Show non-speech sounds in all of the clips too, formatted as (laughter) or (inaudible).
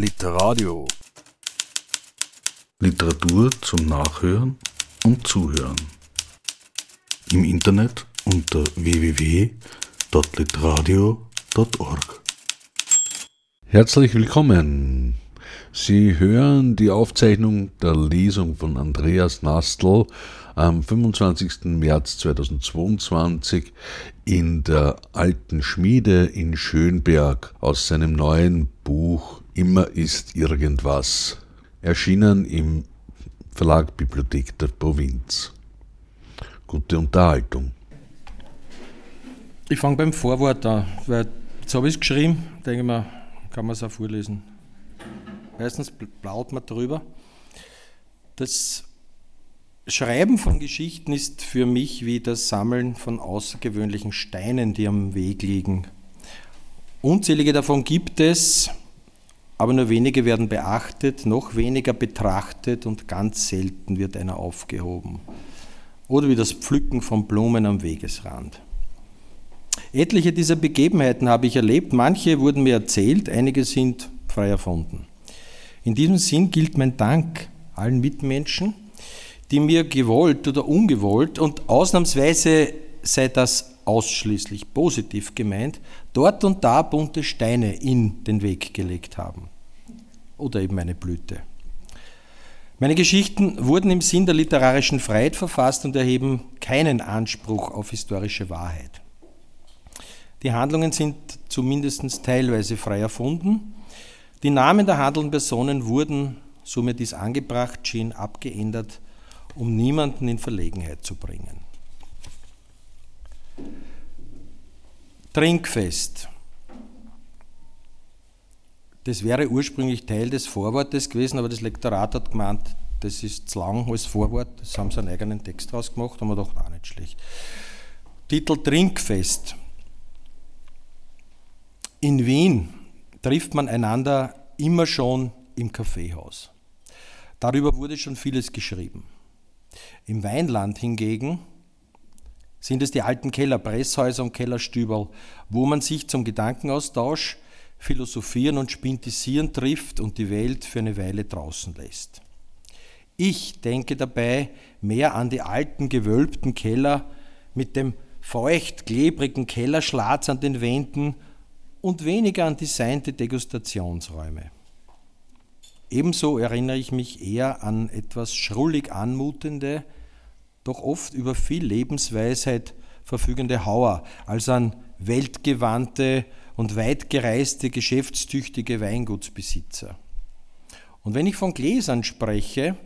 Literadio. Literatur zum Nachhören und Zuhören. Im Internet unter www.literadio.org. Herzlich willkommen. Sie hören die Aufzeichnung der Lesung von Andreas Nastl am 25. März 2022 in der Alten Schmiede in Schönberg aus seinem neuen Buch Immer ist irgendwas, erschienen im Verlag Bibliothek der Provinz. Gute Unterhaltung. Ich fange beim Vorwort an, weil jetzt habe ich es geschrieben, denke mal, kann man es auch vorlesen. Meistens blaut man drüber. Das Schreiben von Geschichten ist für mich wie das Sammeln von außergewöhnlichen Steinen, die am Weg liegen. Unzählige davon gibt es, aber nur wenige werden beachtet, noch weniger betrachtet und ganz selten wird einer aufgehoben. Oder wie das Pflücken von Blumen am Wegesrand. Etliche dieser Begebenheiten habe ich erlebt, manche wurden mir erzählt, einige sind frei erfunden. In diesem Sinn gilt mein Dank allen Mitmenschen, die mir gewollt oder ungewollt und ausnahmsweise sei das ausschließlich positiv gemeint, dort und da bunte Steine in den Weg gelegt haben. Oder eben eine Blüte. Meine Geschichten wurden im Sinn der literarischen Freiheit verfasst und erheben keinen Anspruch auf historische Wahrheit. Die Handlungen sind zumindest teilweise frei erfunden. Die Namen der handelnden Personen wurden, so mir dies angebracht schien, abgeändert um niemanden in Verlegenheit zu bringen. Trinkfest. Das wäre ursprünglich Teil des Vorwortes gewesen, aber das Lektorat hat gemeint, das ist zu lang als Vorwort. Das haben sie einen eigenen Text draus gemacht, haben wir doch auch nicht schlecht. Titel Trinkfest. In Wien trifft man einander immer schon im Kaffeehaus. Darüber wurde schon vieles geschrieben. Im Weinland hingegen sind es die alten Keller, Presshäuser und Kellerstüberl, wo man sich zum Gedankenaustausch, Philosophieren und Spintisieren trifft und die Welt für eine Weile draußen lässt. Ich denke dabei mehr an die alten gewölbten Keller mit dem feucht klebrigen Kellerschlatz an den Wänden und weniger an designte Degustationsräume. Ebenso erinnere ich mich eher an etwas schrullig anmutende, doch oft über viel Lebensweisheit verfügende Hauer als an weltgewandte und weitgereiste, geschäftstüchtige Weingutsbesitzer. Und wenn ich von Gläsern spreche,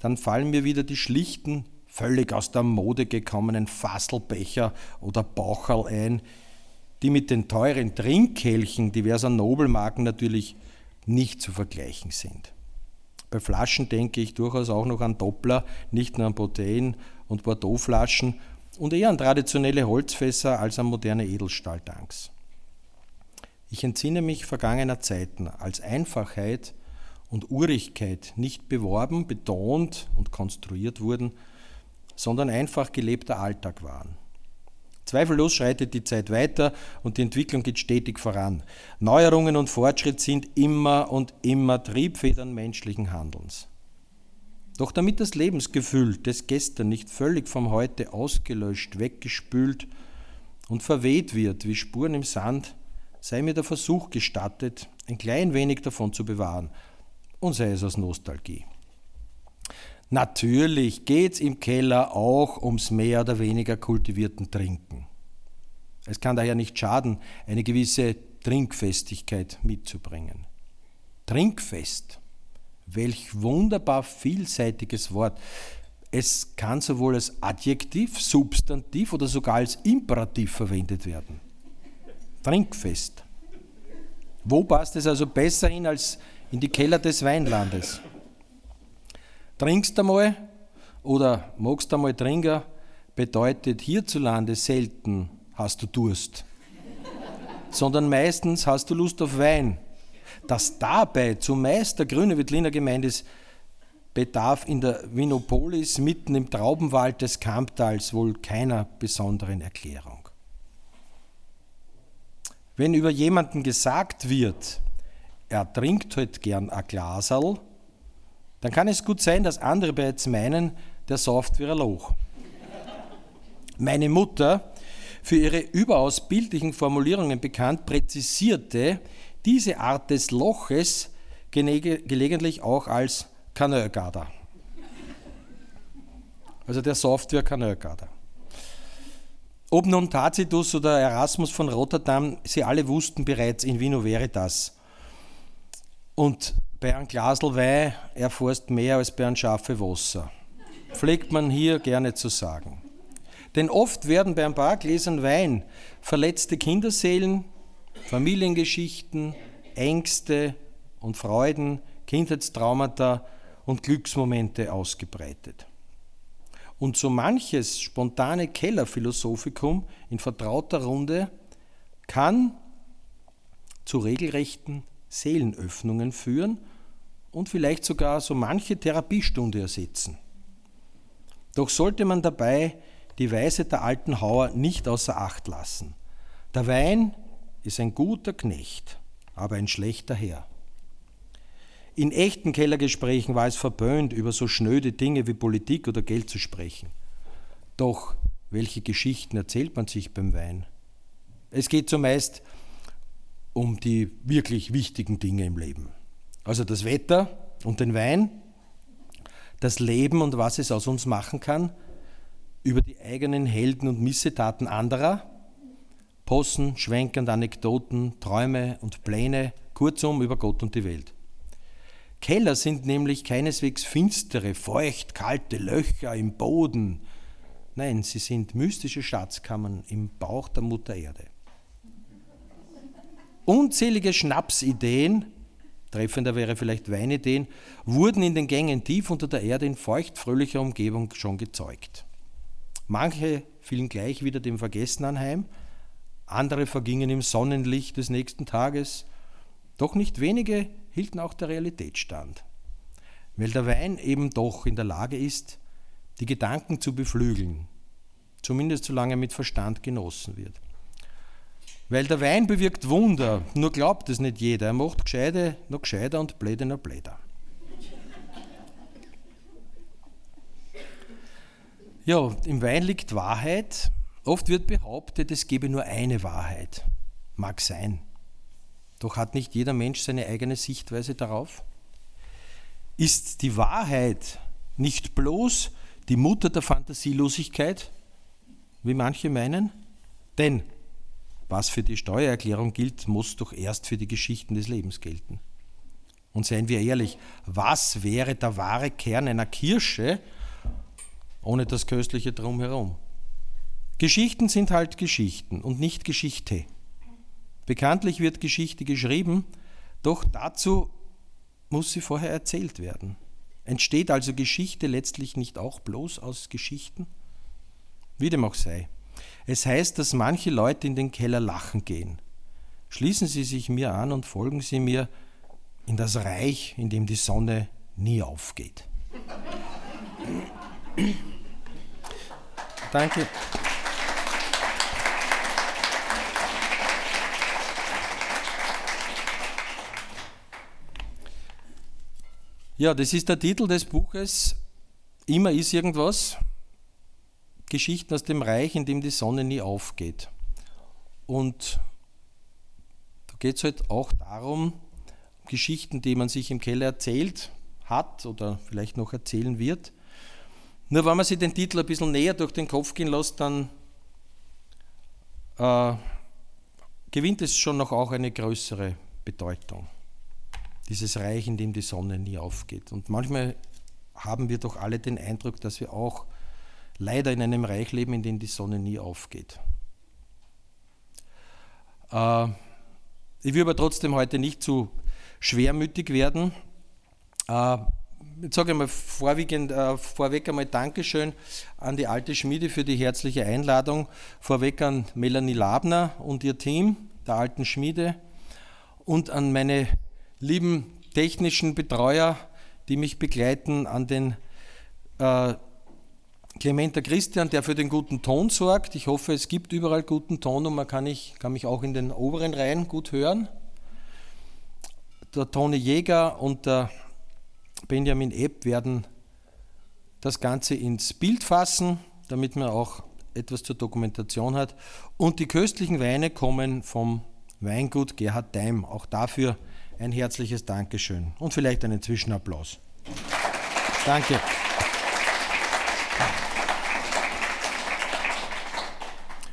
dann fallen mir wieder die schlichten, völlig aus der Mode gekommenen Fasselbecher oder Baucherl ein, die mit den teuren Trinkkelchen diverser Nobelmarken natürlich nicht zu vergleichen sind. Bei Flaschen denke ich durchaus auch noch an Doppler, nicht nur an Protein- und Bordeauxflaschen und eher an traditionelle Holzfässer als an moderne Edelstahltanks. Ich entsinne mich vergangener Zeiten, als Einfachheit und Urigkeit nicht beworben, betont und konstruiert wurden, sondern einfach gelebter Alltag waren. Zweifellos schreitet die Zeit weiter und die Entwicklung geht stetig voran. Neuerungen und Fortschritt sind immer und immer Triebfedern menschlichen Handelns. Doch damit das Lebensgefühl des Gestern nicht völlig vom Heute ausgelöscht, weggespült und verweht wird wie Spuren im Sand, sei mir der Versuch gestattet, ein klein wenig davon zu bewahren, und sei es aus Nostalgie. Natürlich geht es im Keller auch ums mehr oder weniger kultivierten Trinken. Es kann daher nicht schaden, eine gewisse Trinkfestigkeit mitzubringen. Trinkfest, welch wunderbar vielseitiges Wort. Es kann sowohl als Adjektiv, Substantiv oder sogar als Imperativ verwendet werden. Trinkfest. Wo passt es also besser hin als in die Keller des Weinlandes? Trinkst einmal oder magst einmal trinken, bedeutet hierzulande selten hast du Durst, sondern meistens hast du Lust auf Wein. Dass dabei zumeist der grüne Wittliner gemeint ist, bedarf in der Vinopolis mitten im Traubenwald des Kamptals wohl keiner besonderen Erklärung. Wenn über jemanden gesagt wird, er trinkt halt gern ein Glaserl, dann kann es gut sein, dass andere bereits meinen, der sauft wie ein Loch. Meine Mutter, für ihre überaus bildlichen Formulierungen bekannt, präzisierte diese Art des Loches gelegentlich auch als Kanölgader. Also der Software Kanölgader. Ob nun Tacitus oder Erasmus von Rotterdam, sie alle wussten bereits in Vino Veritas. Und bei einem Glasl Wein erfährst mehr als bei einem Schafe Wasser. Pflegt man hier gerne zu sagen. Denn oft werden bei ein paar Gläsern Wein verletzte Kinderseelen, Familiengeschichten, Ängste und Freuden, Kindheitstraumata und Glücksmomente ausgebreitet. Und so manches spontane Kellerphilosophikum in vertrauter Runde kann zu regelrechten Seelenöffnungen führen und vielleicht sogar so manche Therapiestunde ersetzen. Doch sollte man dabei die Weise der alten Hauer nicht außer Acht lassen. Der Wein ist ein guter Knecht, aber ein schlechter Herr. In echten Kellergesprächen war es verböhnt, über so schnöde Dinge wie Politik oder Geld zu sprechen. Doch welche Geschichten erzählt man sich beim Wein? Es geht zumeist um die wirklich wichtigen Dinge im Leben. Also das Wetter und den Wein, das Leben und was es aus uns machen kann, über die eigenen Helden und Missetaten anderer, Possen, schwenkend Anekdoten, Träume und Pläne, kurzum über Gott und die Welt. Keller sind nämlich keineswegs finstere, feucht, kalte Löcher im Boden. Nein, sie sind mystische Schatzkammern im Bauch der Mutter Erde. Unzählige Schnapsideen, treffender wäre vielleicht Weinideen, wurden in den Gängen tief unter der Erde in feuchtfröhlicher Umgebung schon gezeugt. Manche fielen gleich wieder dem Vergessen anheim, andere vergingen im Sonnenlicht des nächsten Tages, doch nicht wenige hielten auch der Realität stand. Weil der Wein eben doch in der Lage ist, die Gedanken zu beflügeln, zumindest solange er mit Verstand genossen wird. Weil der Wein bewirkt Wunder, nur glaubt es nicht jeder. Er macht Gescheide noch gescheiter und Bläde noch bläder. Ja, im Wein liegt Wahrheit. Oft wird behauptet, es gebe nur eine Wahrheit. Mag sein. Doch hat nicht jeder Mensch seine eigene Sichtweise darauf? Ist die Wahrheit nicht bloß die Mutter der Fantasielosigkeit, wie manche meinen? Denn was für die Steuererklärung gilt, muss doch erst für die Geschichten des Lebens gelten. Und seien wir ehrlich, was wäre der wahre Kern einer Kirsche ohne das Köstliche drumherum? Geschichten sind halt Geschichten und nicht Geschichte. Bekanntlich wird Geschichte geschrieben, doch dazu muss sie vorher erzählt werden. Entsteht also Geschichte letztlich nicht auch bloß aus Geschichten? Wie dem auch sei. Es heißt, dass manche Leute in den Keller lachen gehen. Schließen Sie sich mir an und folgen Sie mir in das Reich, in dem die Sonne nie aufgeht. Danke. Ja, das ist der Titel des Buches. Immer ist irgendwas. Geschichten aus dem Reich, in dem die Sonne nie aufgeht. Und da geht es halt auch darum, Geschichten, die man sich im Keller erzählt hat oder vielleicht noch erzählen wird. Nur wenn man sich den Titel ein bisschen näher durch den Kopf gehen lässt, dann äh, gewinnt es schon noch auch eine größere Bedeutung dieses Reich, in dem die Sonne nie aufgeht. Und manchmal haben wir doch alle den Eindruck, dass wir auch leider in einem Reich leben, in dem die Sonne nie aufgeht. Äh, ich will aber trotzdem heute nicht zu schwermütig werden. Äh, jetzt sage ich mal vorwiegend, äh, vorweg einmal Dankeschön an die alte Schmiede für die herzliche Einladung, vorweg an Melanie Labner und ihr Team der alten Schmiede und an meine lieben technischen Betreuer, die mich begleiten, an den äh, Clementa Christian, der für den guten Ton sorgt. Ich hoffe, es gibt überall guten Ton und man kann, ich, kann mich auch in den oberen Reihen gut hören. der Toni Jäger und der Benjamin Epp werden das Ganze ins Bild fassen, damit man auch etwas zur Dokumentation hat. Und die köstlichen Weine kommen vom Weingut Gerhard Deim. Auch dafür ein herzliches Dankeschön und vielleicht einen Zwischenapplaus. Danke.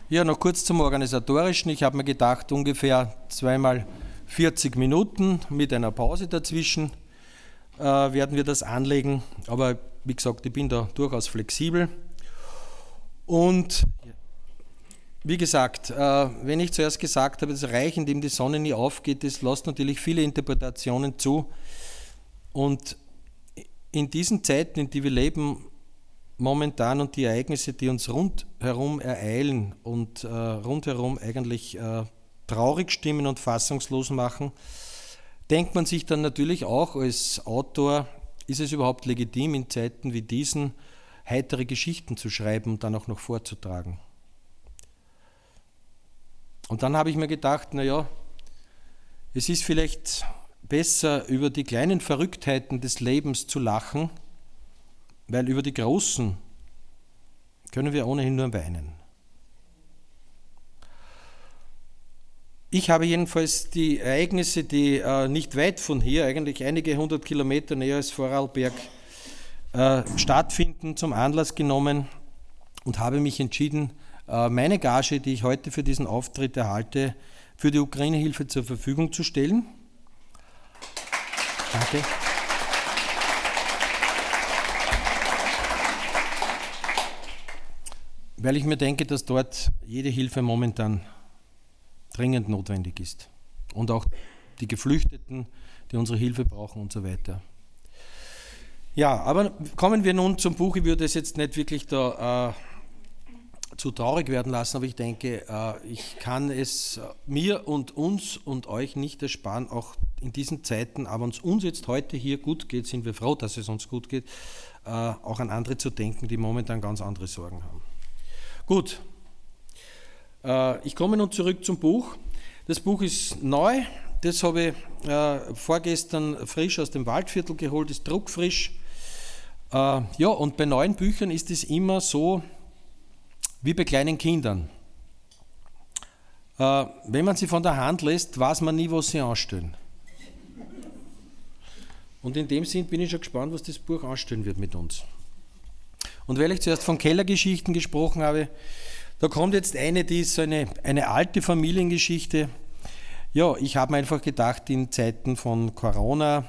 Ja, noch kurz zum Organisatorischen. Ich habe mir gedacht, ungefähr zweimal 40 Minuten mit einer Pause dazwischen äh, werden wir das anlegen. Aber wie gesagt, ich bin da durchaus flexibel. Und wie gesagt, äh, wenn ich zuerst gesagt habe, das Reich, in dem die Sonne nie aufgeht, das lässt natürlich viele Interpretationen zu. Und in diesen Zeiten, in die wir leben, momentan und die Ereignisse, die uns rundherum ereilen und äh, rundherum eigentlich äh, traurig stimmen und fassungslos machen, denkt man sich dann natürlich auch als Autor, ist es überhaupt legitim, in Zeiten wie diesen heitere Geschichten zu schreiben und dann auch noch vorzutragen. Und dann habe ich mir gedacht, naja, es ist vielleicht besser, über die kleinen Verrücktheiten des Lebens zu lachen, weil über die großen können wir ohnehin nur weinen. Ich habe jedenfalls die Ereignisse, die äh, nicht weit von hier, eigentlich einige hundert Kilometer näher als Vorarlberg, äh, stattfinden, zum Anlass genommen und habe mich entschieden, meine Gage, die ich heute für diesen Auftritt erhalte, für die Ukraine-Hilfe zur Verfügung zu stellen. Danke. weil ich mir denke, dass dort jede Hilfe momentan dringend notwendig ist. Und auch die Geflüchteten, die unsere Hilfe brauchen und so weiter. Ja, aber kommen wir nun zum Buch. Ich würde es jetzt nicht wirklich da äh, zu traurig werden lassen, aber ich denke, äh, ich kann es mir und uns und euch nicht ersparen, auch in diesen Zeiten, aber uns uns jetzt heute hier gut geht, sind wir froh, dass es uns gut geht, äh, auch an andere zu denken, die momentan ganz andere Sorgen haben. Gut, äh, ich komme nun zurück zum Buch. Das Buch ist neu, das habe ich äh, vorgestern frisch aus dem Waldviertel geholt, ist druckfrisch. Äh, ja, und bei neuen Büchern ist es immer so wie bei kleinen Kindern. Wenn man sie von der Hand lässt, weiß man nie, was sie anstellen. Und in dem Sinn bin ich schon gespannt, was das Buch anstellen wird mit uns. Und weil ich zuerst von Kellergeschichten gesprochen habe, da kommt jetzt eine, die ist so eine, eine alte Familiengeschichte. Ja, ich habe mir einfach gedacht, in Zeiten von Corona,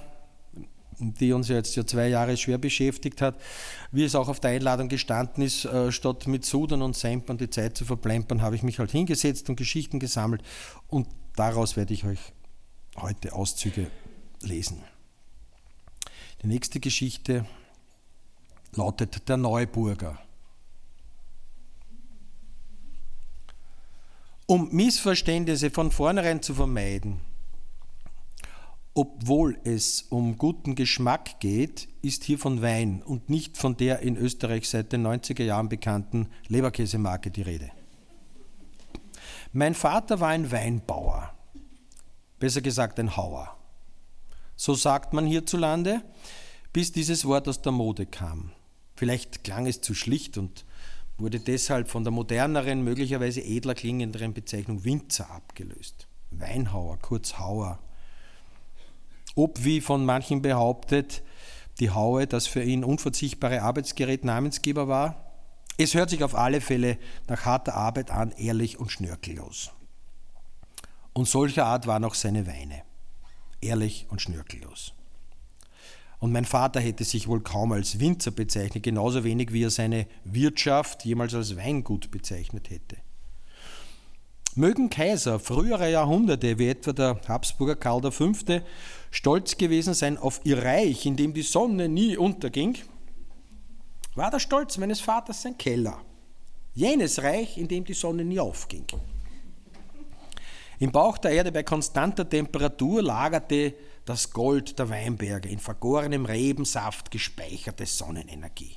die uns jetzt ja zwei Jahre schwer beschäftigt hat, wie es auch auf der Einladung gestanden ist, äh, statt mit Sudern und Sempern die Zeit zu verplempern, habe ich mich halt hingesetzt und Geschichten gesammelt und daraus werde ich euch heute Auszüge lesen. Die nächste Geschichte lautet der Neuburger. Um Missverständnisse von vornherein zu vermeiden, obwohl es um guten Geschmack geht, ist hier von Wein und nicht von der in Österreich seit den 90er Jahren bekannten Leberkäsemarke die Rede. Mein Vater war ein Weinbauer, besser gesagt ein Hauer. So sagt man hierzulande, bis dieses Wort aus der Mode kam. Vielleicht klang es zu schlicht und wurde deshalb von der moderneren, möglicherweise edler klingenderen Bezeichnung Winzer abgelöst. Weinhauer, kurz Hauer. Ob, wie von manchen behauptet, die Haue das für ihn unverzichtbare Arbeitsgerät Namensgeber war? Es hört sich auf alle Fälle nach harter Arbeit an, ehrlich und schnörkellos. Und solcher Art waren auch seine Weine. Ehrlich und schnörkellos. Und mein Vater hätte sich wohl kaum als Winzer bezeichnet, genauso wenig wie er seine Wirtschaft jemals als Weingut bezeichnet hätte. Mögen Kaiser früherer Jahrhunderte, wie etwa der Habsburger Karl V., stolz gewesen sein auf ihr Reich, in dem die Sonne nie unterging, war der Stolz meines Vaters sein Keller. Jenes Reich, in dem die Sonne nie aufging. Im Bauch der Erde bei konstanter Temperatur lagerte das Gold der Weinberge in vergorenem Rebensaft gespeicherte Sonnenenergie.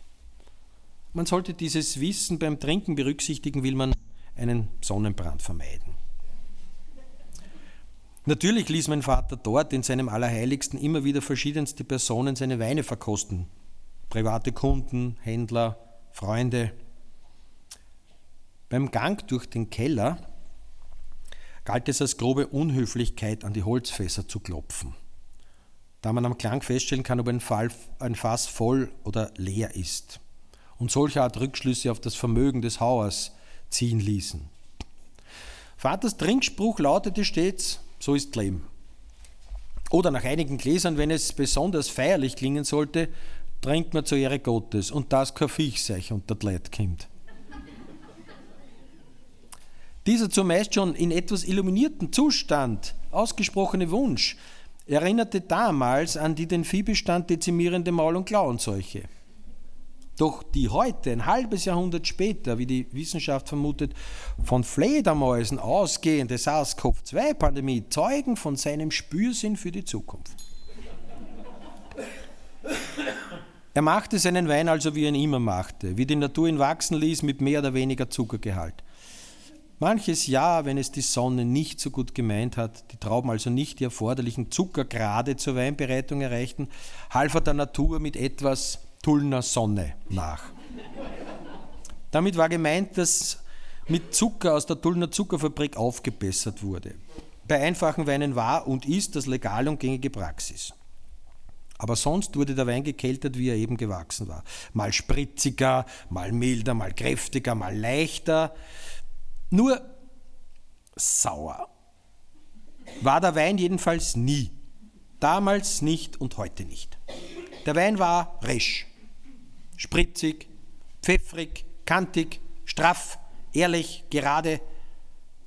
Man sollte dieses Wissen beim Trinken berücksichtigen, will man einen Sonnenbrand vermeiden. Natürlich ließ mein Vater dort in seinem Allerheiligsten immer wieder verschiedenste Personen seine Weine verkosten. Private Kunden, Händler, Freunde. Beim Gang durch den Keller galt es als grobe Unhöflichkeit, an die Holzfässer zu klopfen, da man am Klang feststellen kann, ob ein, Fall, ein Fass voll oder leer ist und solche Art Rückschlüsse auf das Vermögen des Hauers ziehen ließen. Vaters Trinkspruch lautete stets, so ist Leben. Oder nach einigen Gläsern, wenn es besonders feierlich klingen sollte, trinkt man zur Ehre Gottes und das kein Viech sich unter die Leute kommt. Dieser zumeist schon in etwas illuminierten Zustand ausgesprochene Wunsch erinnerte damals an die den Viehbestand dezimierende Maul- und Klauenseuche. Doch die heute, ein halbes Jahrhundert später, wie die Wissenschaft vermutet, von Fledermäusen ausgehende SARS-CoV-2-Pandemie zeugen von seinem Spürsinn für die Zukunft. Er machte seinen Wein also, wie er ihn immer machte, wie die Natur ihn wachsen ließ, mit mehr oder weniger Zuckergehalt. Manches Jahr, wenn es die Sonne nicht so gut gemeint hat, die Trauben also nicht die erforderlichen Zuckergrade zur Weinbereitung erreichten, half er der Natur mit etwas Tullner Sonne nach. Damit war gemeint, dass mit Zucker aus der Tullner Zuckerfabrik aufgebessert wurde. Bei einfachen Weinen war und ist das legal und gängige Praxis. Aber sonst wurde der Wein gekeltert, wie er eben gewachsen war. Mal spritziger, mal milder, mal kräftiger, mal leichter. Nur sauer. War der Wein jedenfalls nie. Damals nicht und heute nicht. Der Wein war resch, spritzig, pfeffrig, kantig, straff, ehrlich, gerade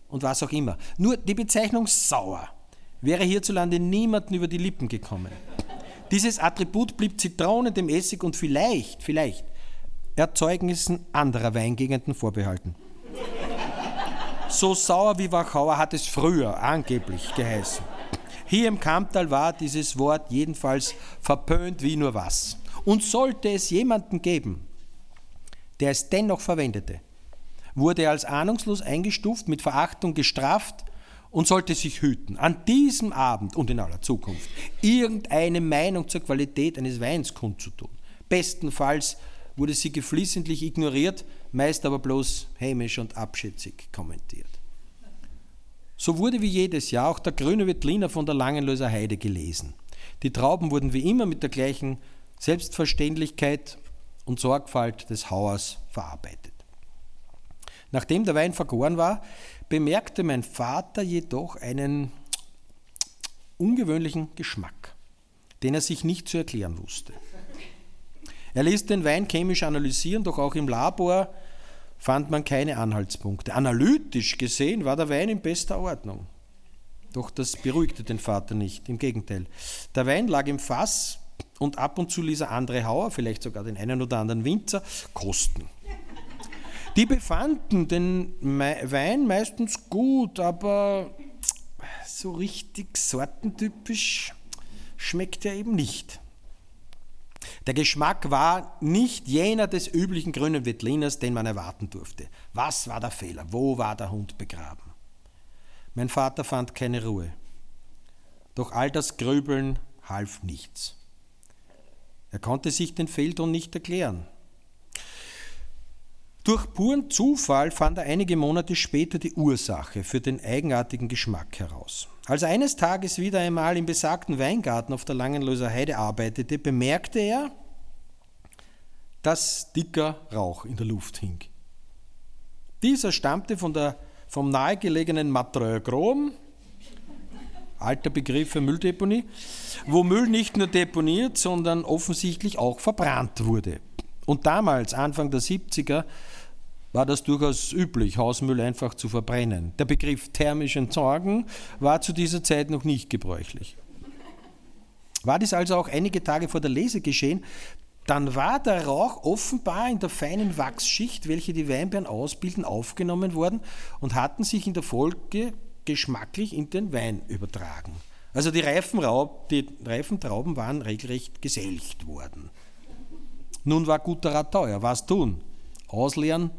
und was auch immer. Nur die Bezeichnung sauer wäre hierzulande niemanden über die Lippen gekommen. Dieses Attribut blieb Zitrone, dem Essig und vielleicht, vielleicht Erzeugnissen anderer Weingegenden vorbehalten. So sauer wie Wachauer hat es früher angeblich geheißen. Hier im Kamptal war dieses Wort jedenfalls verpönt wie nur was. Und sollte es jemanden geben, der es dennoch verwendete, wurde er als ahnungslos eingestuft, mit Verachtung gestraft und sollte sich hüten, an diesem Abend und in aller Zukunft irgendeine Meinung zur Qualität eines Weins kundzutun. Bestenfalls wurde sie geflissentlich ignoriert, meist aber bloß hämisch und abschätzig kommentiert. So wurde wie jedes Jahr auch der grüne Wettliner von der Langenlöser Heide gelesen. Die Trauben wurden wie immer mit der gleichen Selbstverständlichkeit und Sorgfalt des Hauers verarbeitet. Nachdem der Wein vergoren war, bemerkte mein Vater jedoch einen ungewöhnlichen Geschmack, den er sich nicht zu erklären wusste. Er ließ den Wein chemisch analysieren, doch auch im Labor fand man keine Anhaltspunkte. Analytisch gesehen war der Wein in bester Ordnung. Doch das beruhigte den Vater nicht, im Gegenteil. Der Wein lag im Fass und ab und zu ließ er andere Hauer, vielleicht sogar den einen oder anderen Winzer, kosten. Die befanden den Wein meistens gut, aber so richtig sortentypisch schmeckt er eben nicht. Der Geschmack war nicht jener des üblichen grünen Wettliners, den man erwarten durfte. Was war der Fehler? Wo war der Hund begraben? Mein Vater fand keine Ruhe. Doch all das Grübeln half nichts. Er konnte sich den Fehlton nicht erklären. Durch puren Zufall fand er einige Monate später die Ursache für den eigenartigen Geschmack heraus. Als er eines Tages wieder einmal im besagten Weingarten auf der Langenlöser Heide arbeitete, bemerkte er, dass dicker Rauch in der Luft hing. Dieser stammte von der, vom nahegelegenen Matreux Grom, alter Begriff für Mülldeponie, wo Müll nicht nur deponiert, sondern offensichtlich auch verbrannt wurde. Und damals, Anfang der 70er, war das durchaus üblich, Hausmüll einfach zu verbrennen. Der Begriff thermisch entsorgen war zu dieser Zeit noch nicht gebräuchlich. War dies also auch einige Tage vor der Lese geschehen, dann war der Rauch offenbar in der feinen Wachsschicht, welche die Weinbeeren ausbilden, aufgenommen worden und hatten sich in der Folge geschmacklich in den Wein übertragen. Also die reifen, Raub, die reifen Trauben waren regelrecht geselcht worden. Nun war guter Rat teuer. Was tun? Ausleeren?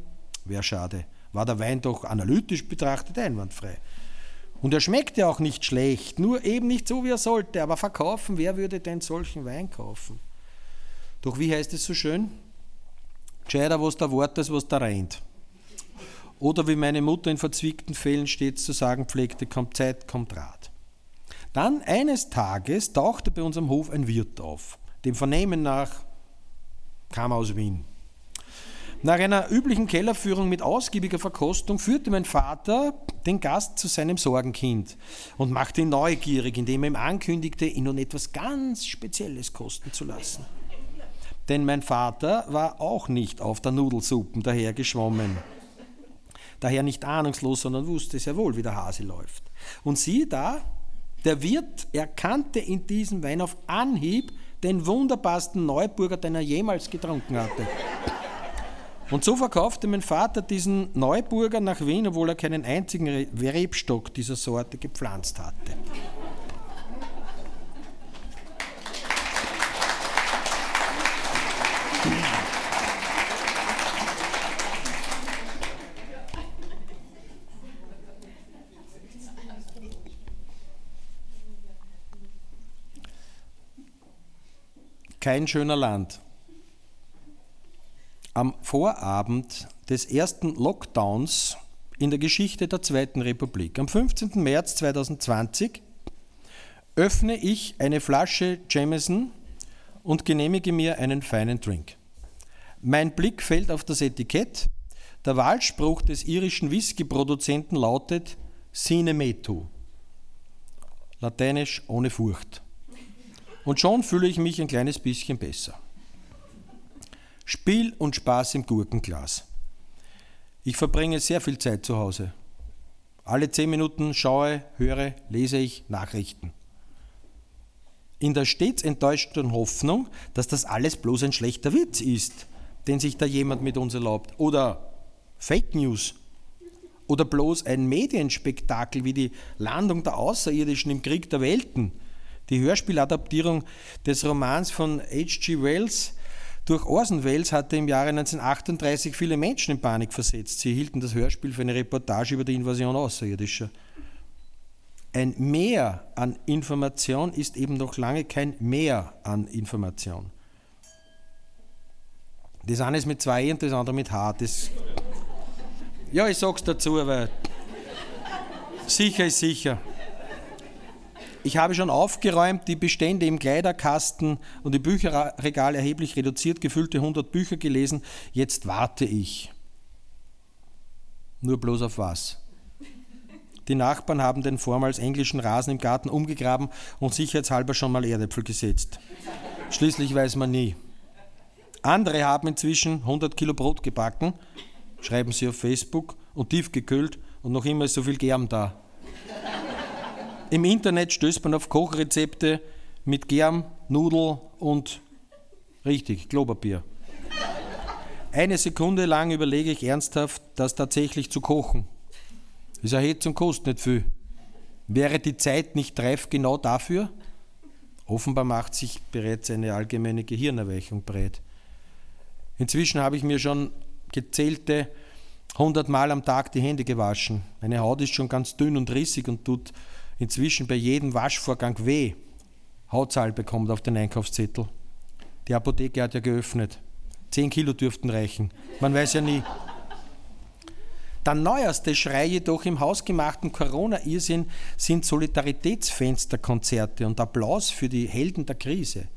Wäre schade. War der Wein doch analytisch betrachtet einwandfrei. Und er schmeckte auch nicht schlecht, nur eben nicht so, wie er sollte. Aber verkaufen, wer würde denn solchen Wein kaufen? Doch wie heißt es so schön? Gescheiter, was da Wort ist, was da rennt. Oder wie meine Mutter in verzwickten Fällen stets zu sagen pflegte, kommt Zeit, kommt Rat. Dann eines Tages tauchte bei unserem Hof ein Wirt auf. Dem Vernehmen nach kam aus Wien. Nach einer üblichen Kellerführung mit ausgiebiger Verkostung führte mein Vater den Gast zu seinem Sorgenkind und machte ihn neugierig, indem er ihm ankündigte, ihn nun etwas ganz Spezielles kosten zu lassen. Denn mein Vater war auch nicht auf der Nudelsuppen dahergeschwommen. Daher nicht ahnungslos, sondern wusste sehr wohl, wie der Hase läuft. Und siehe da, der Wirt erkannte in diesem Wein auf Anhieb den wunderbarsten Neuburger, den er jemals getrunken hatte. Und so verkaufte mein Vater diesen Neuburger nach Wien, obwohl er keinen einzigen Rebstock dieser Sorte gepflanzt hatte. Kein schöner Land. Am Vorabend des ersten Lockdowns in der Geschichte der Zweiten Republik, am 15. März 2020, öffne ich eine Flasche Jameson und genehmige mir einen feinen Drink. Mein Blick fällt auf das Etikett. Der Wahlspruch des irischen Whisky-Produzenten lautet Sine metu, lateinisch ohne Furcht. Und schon fühle ich mich ein kleines bisschen besser. Spiel und Spaß im Gurkenglas. Ich verbringe sehr viel Zeit zu Hause. Alle zehn Minuten schaue, höre, lese ich Nachrichten. In der stets enttäuschten Hoffnung, dass das alles bloß ein schlechter Witz ist, den sich da jemand mit uns erlaubt. Oder Fake News. Oder bloß ein Medienspektakel wie die Landung der Außerirdischen im Krieg der Welten die Hörspieladaptierung des Romans von H.G. Wells durch Orson Welles hatte im Jahre 1938 viele Menschen in Panik versetzt. Sie hielten das Hörspiel für eine Reportage über die Invasion Außerirdischer. Ein Mehr an Information ist eben noch lange kein Mehr an Information. Das eine ist mit zwei E und das andere mit H. Das ja, ich sag's dazu, aber sicher ist sicher. Ich habe schon aufgeräumt, die Bestände im Kleiderkasten und im Bücherregal erheblich reduziert, gefüllte 100 Bücher gelesen. Jetzt warte ich. Nur bloß auf was? Die Nachbarn haben den vormals englischen Rasen im Garten umgegraben und sicherheitshalber schon mal Erdäpfel gesetzt. Schließlich weiß man nie. Andere haben inzwischen 100 Kilo Brot gebacken, schreiben sie auf Facebook, und tiefgekühlt und noch immer ist so viel Germ da. Im Internet stößt man auf Kochrezepte mit Germ, Nudel und richtig, Klopapier. Eine Sekunde lang überlege ich ernsthaft, das tatsächlich zu kochen. Das Erhitzung kostet nicht viel. Wäre die Zeit nicht reif genau dafür? Offenbar macht sich bereits eine allgemeine Gehirnerweichung breit. Inzwischen habe ich mir schon gezählte 100 Mal am Tag die Hände gewaschen. Meine Haut ist schon ganz dünn und rissig und tut inzwischen bei jedem Waschvorgang weh. Hautzahl bekommt auf den Einkaufszettel. Die Apotheke hat ja geöffnet. Zehn Kilo dürften reichen. Man weiß ja nie. Der neuerste Schrei jedoch im hausgemachten Corona-Irrsinn sind Solidaritätsfensterkonzerte und Applaus für die Helden der Krise.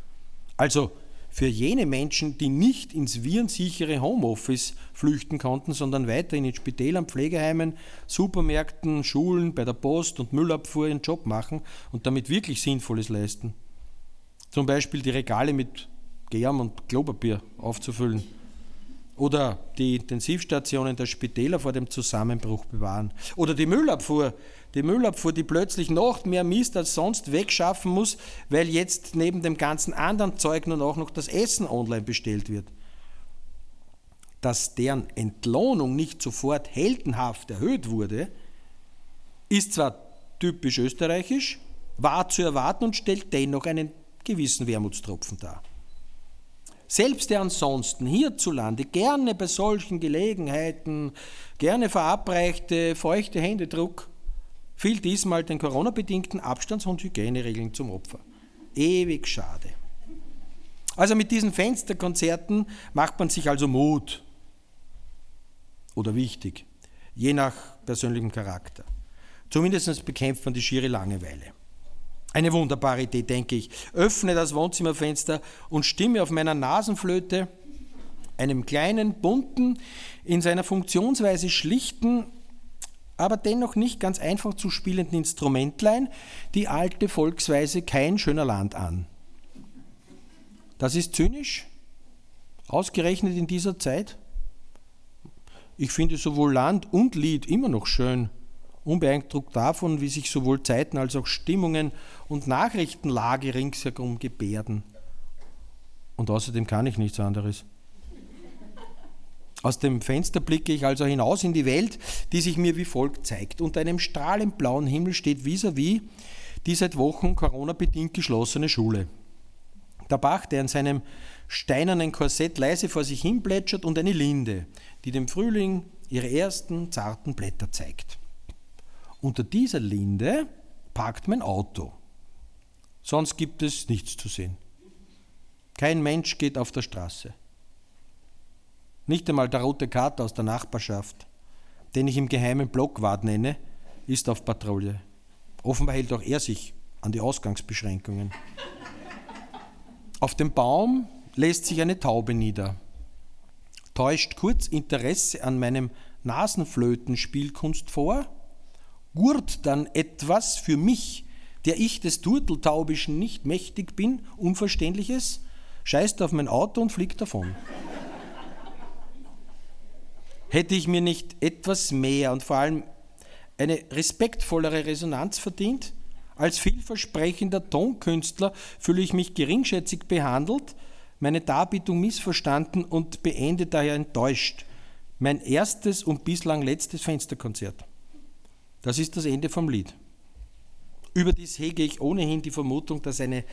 Also für jene Menschen, die nicht ins virensichere Homeoffice flüchten konnten, sondern weiterhin in Spitälern, Pflegeheimen, Supermärkten, Schulen, bei der Post und Müllabfuhr ihren Job machen und damit wirklich Sinnvolles leisten. Zum Beispiel die Regale mit Germ und Klopapier aufzufüllen oder die Intensivstationen der Spitäler vor dem Zusammenbruch bewahren. Oder die Müllabfuhr, die Müllabfuhr, die plötzlich noch mehr Mist als sonst wegschaffen muss, weil jetzt neben dem ganzen anderen Zeug nun auch noch das Essen online bestellt wird. Dass deren Entlohnung nicht sofort heldenhaft erhöht wurde, ist zwar typisch österreichisch, war zu erwarten und stellt dennoch einen gewissen Wermutstropfen dar. Selbst der ansonsten hierzulande gerne bei solchen Gelegenheiten gerne verabreichte feuchte Händedruck fiel diesmal den Corona-bedingten Abstands- und Hygieneregeln zum Opfer. Ewig schade. Also mit diesen Fensterkonzerten macht man sich also Mut oder wichtig, je nach persönlichem Charakter. Zumindest bekämpft man die schiere Langeweile. Eine wunderbare Idee, denke ich. Öffne das Wohnzimmerfenster und stimme auf meiner Nasenflöte, einem kleinen, bunten, in seiner Funktionsweise schlichten, aber dennoch nicht ganz einfach zu spielenden Instrumentlein, die alte Volksweise kein schöner Land an. Das ist zynisch, ausgerechnet in dieser Zeit. Ich finde sowohl Land und Lied immer noch schön, unbeeindruckt davon, wie sich sowohl Zeiten als auch Stimmungen und Nachrichtenlage ringsherum gebärden. Und außerdem kann ich nichts anderes. Aus dem Fenster blicke ich also hinaus in die Welt, die sich mir wie folgt zeigt. Unter einem strahlend blauen Himmel steht vis-à-vis -vis die seit Wochen Corona-bedingt geschlossene Schule. Der Bach, der in seinem steinernen Korsett leise vor sich hin plätschert, und eine Linde, die dem Frühling ihre ersten zarten Blätter zeigt. Unter dieser Linde parkt mein Auto. Sonst gibt es nichts zu sehen. Kein Mensch geht auf der Straße. Nicht einmal der rote Kater aus der Nachbarschaft, den ich im geheimen Blockwart nenne, ist auf Patrouille. Offenbar hält auch er sich an die Ausgangsbeschränkungen. Auf dem Baum lässt sich eine Taube nieder, täuscht kurz Interesse an meinem Nasenflötenspielkunst vor, gurt dann etwas für mich, der ich des Turteltaubischen nicht mächtig bin, Unverständliches, scheißt auf mein Auto und fliegt davon. Hätte ich mir nicht etwas mehr und vor allem eine respektvollere Resonanz verdient? Als vielversprechender Tonkünstler fühle ich mich geringschätzig behandelt, meine Darbietung missverstanden und beende daher enttäuscht. Mein erstes und bislang letztes Fensterkonzert. Das ist das Ende vom Lied. Überdies hege ich ohnehin die Vermutung, dass eine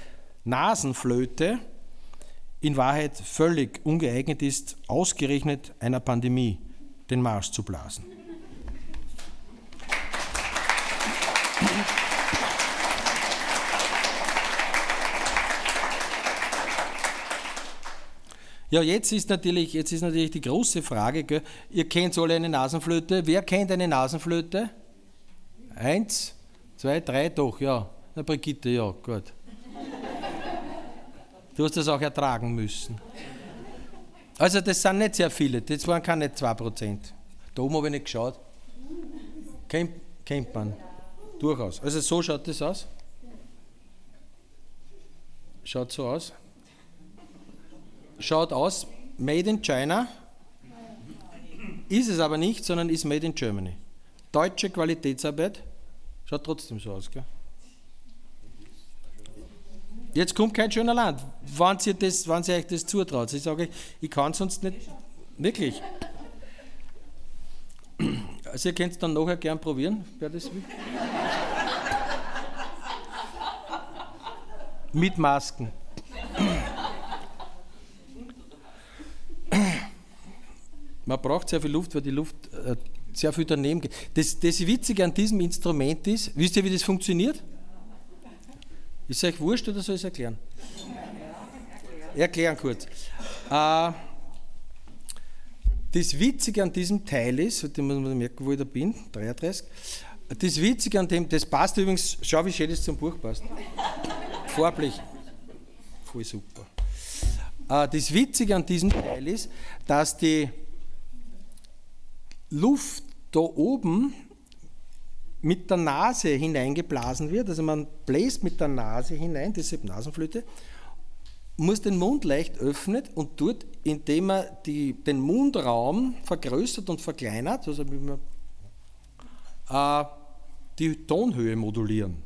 Nasenflöte in Wahrheit völlig ungeeignet ist, ausgerechnet einer Pandemie den Marsch zu blasen. Ja, jetzt ist natürlich, jetzt ist natürlich die große Frage, gell? ihr kennt alle eine Nasenflöte. Wer kennt eine Nasenflöte? Eins, zwei, drei, doch, ja. Na, Brigitte, ja, gut. Du hast das auch ertragen müssen. Also das sind nicht sehr viele, das waren keine 2%. Da oben habe ich nicht geschaut. Kennt, kennt man. Durchaus. Also so schaut das aus. Schaut so aus. Schaut aus, Made in China. Ist es aber nicht, sondern ist Made in Germany. Deutsche Qualitätsarbeit. Schaut trotzdem so aus, gell? Jetzt kommt kein schöner Land. Wann ihr, das, wann ihr euch das zutraut. Ich sage, ich kann sonst nicht. Wirklich. Also ihr könnt es dann nachher gern probieren, wer das will. Mit Masken. Man braucht sehr viel Luft, weil die Luft äh, sehr viel daneben geht. Das, das Witzige an diesem Instrument ist, wisst ihr, wie das funktioniert? Ist euch wurscht oder soll ich es erklären? Erklären kurz. Äh, das Witzige an diesem Teil ist, heute muss man merken, wo ich da bin, 33. Das Witzige an dem, das passt übrigens, schau, wie schön das zum Buch passt. Farblich. Voll super. Äh, das Witzige an diesem Teil ist, dass die Luft da oben mit der Nase hineingeblasen wird, also man bläst mit der Nase hinein, deshalb Nasenflöte, muss den Mund leicht öffnen und tut, indem man die, den Mundraum vergrößert und verkleinert, also man, äh, die Tonhöhe modulieren.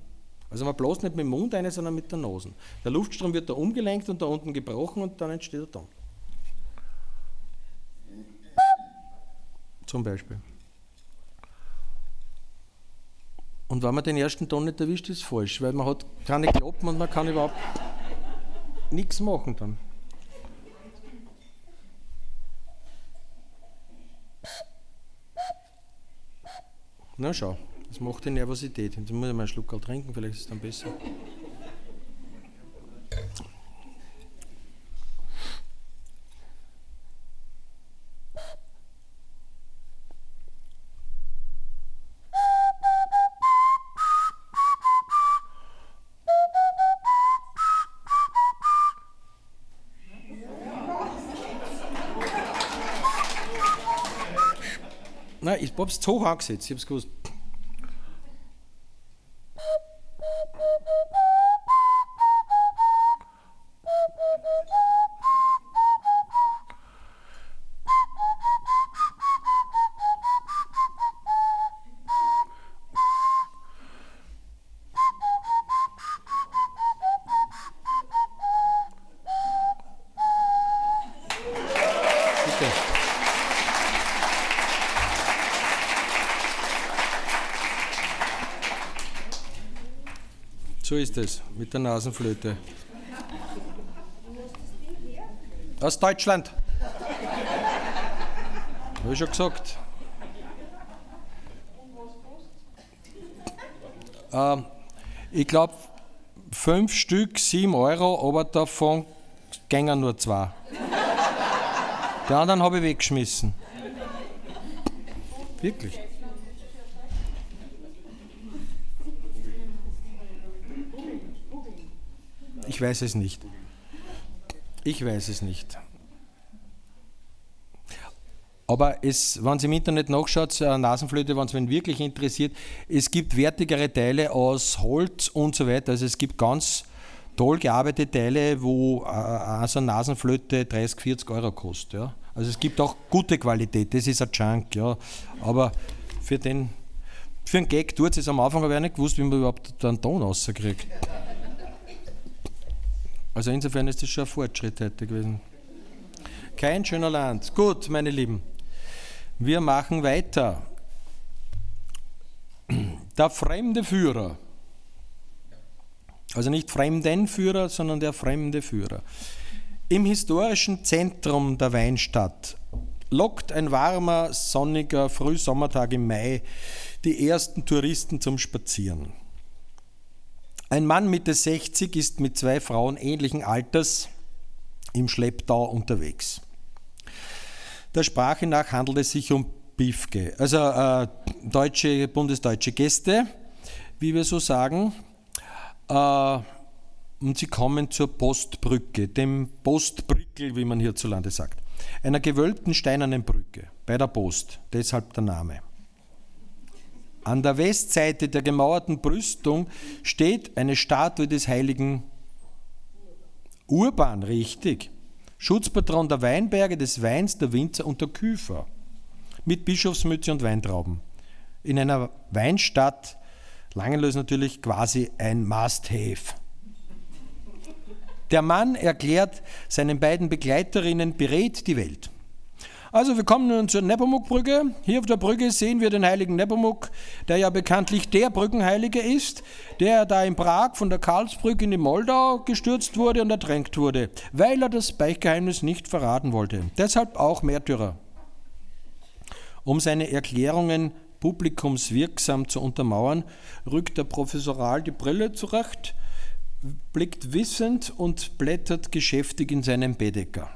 Also man bläst nicht mit dem Mund ein, sondern mit der Nase. Der Luftstrom wird da umgelenkt und da unten gebrochen und dann entsteht der Ton. Zum Beispiel. Und wenn man den ersten Ton nicht erwischt, ist falsch, weil man hat keine Klappen und man kann überhaupt nichts machen dann. Na schau, Das macht die Nervosität. Jetzt muss ich mal einen Schluck trinken, vielleicht ist es dann besser. Nein, ich hab's zu hoch angesetzt, ich hab's gewusst. Ist es mit der Nasenflöte. Aus Deutschland. Habe ich schon gesagt. Ähm, ich glaube, fünf Stück, sieben Euro, aber davon gängen nur zwei. Die anderen habe ich weggeschmissen. Wirklich. Ich weiß es nicht. Ich weiß es nicht. Aber es, wenn Sie im Internet nachschaut, äh, Nasenflöte, wenn es wen wirklich interessiert, es gibt wertigere Teile aus Holz und so weiter. Also es gibt ganz toll gearbeitete Teile, wo äh, eine Nasenflöte 30, 40 Euro kostet. Ja. Also es gibt auch gute Qualität, das ist ein Junk, ja. Aber für den, für einen Gag tut es am Anfang aber ich nicht gewusst, wie man überhaupt einen Ton rauskriegt. Also insofern ist das schon ein Fortschritt heute gewesen. Kein schöner Land. Gut, meine Lieben. Wir machen weiter. Der fremde Führer. Also nicht Fremdenführer, sondern der fremde Führer. Im historischen Zentrum der Weinstadt lockt ein warmer, sonniger Frühsommertag im Mai die ersten Touristen zum Spazieren. Ein Mann Mitte 60 ist mit zwei Frauen ähnlichen Alters im Schlepptau unterwegs. Der Sprache nach handelt es sich um Bifke, also äh, deutsche, bundesdeutsche Gäste, wie wir so sagen. Äh, und sie kommen zur Postbrücke, dem Postbrückel, wie man hierzulande sagt. Einer gewölbten steinernen Brücke bei der Post, deshalb der Name. An der Westseite der gemauerten Brüstung steht eine Statue des heiligen Urban, richtig. Schutzpatron der Weinberge, des Weins, der Winzer und der Küfer. Mit Bischofsmütze und Weintrauben. In einer Weinstadt, Langenlös natürlich quasi ein Must-Have. Der Mann erklärt seinen beiden Begleiterinnen, berät die Welt. Also wir kommen nun zur Nepomuk-Brücke. Hier auf der Brücke sehen wir den heiligen Nepomuk, der ja bekanntlich der Brückenheilige ist, der da in Prag von der Karlsbrücke in die Moldau gestürzt wurde und ertränkt wurde, weil er das Beichtgeheimnis nicht verraten wollte. Deshalb auch Märtyrer. Um seine Erklärungen publikumswirksam zu untermauern, rückt der Professoral die Brille zurecht, blickt wissend und blättert geschäftig in seinem Bedecker.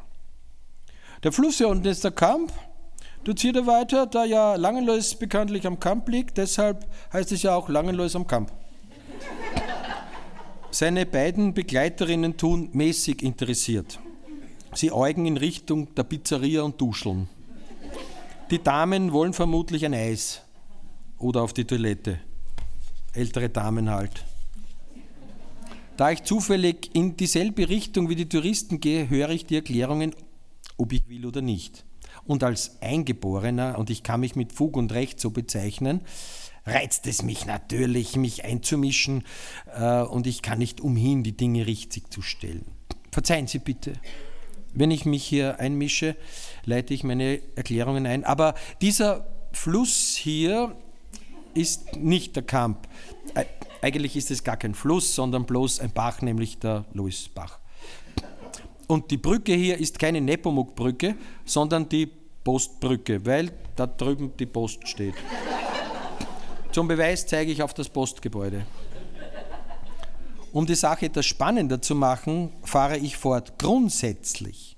Der Fluss hier unten ist der Kamp. Du ziehst er weiter, da ja Langenlois bekanntlich am Kamp liegt, deshalb heißt es ja auch Langenlois am Kamp. Seine beiden Begleiterinnen tun mäßig interessiert. Sie äugen in Richtung der Pizzeria und duscheln. Die Damen wollen vermutlich ein Eis oder auf die Toilette. Ältere Damen halt. Da ich zufällig in dieselbe Richtung wie die Touristen gehe, höre ich die Erklärungen ob ich will oder nicht. Und als Eingeborener, und ich kann mich mit Fug und Recht so bezeichnen, reizt es mich natürlich, mich einzumischen, äh, und ich kann nicht umhin, die Dinge richtig zu stellen. Verzeihen Sie bitte. Wenn ich mich hier einmische, leite ich meine Erklärungen ein. Aber dieser Fluss hier ist nicht der Kamp. Eigentlich ist es gar kein Fluss, sondern bloß ein Bach, nämlich der Louisbach. Und die Brücke hier ist keine Nepomuk-Brücke, sondern die Postbrücke, weil da drüben die Post steht. Zum Beweis zeige ich auf das Postgebäude. Um die Sache etwas spannender zu machen, fahre ich fort. Grundsätzlich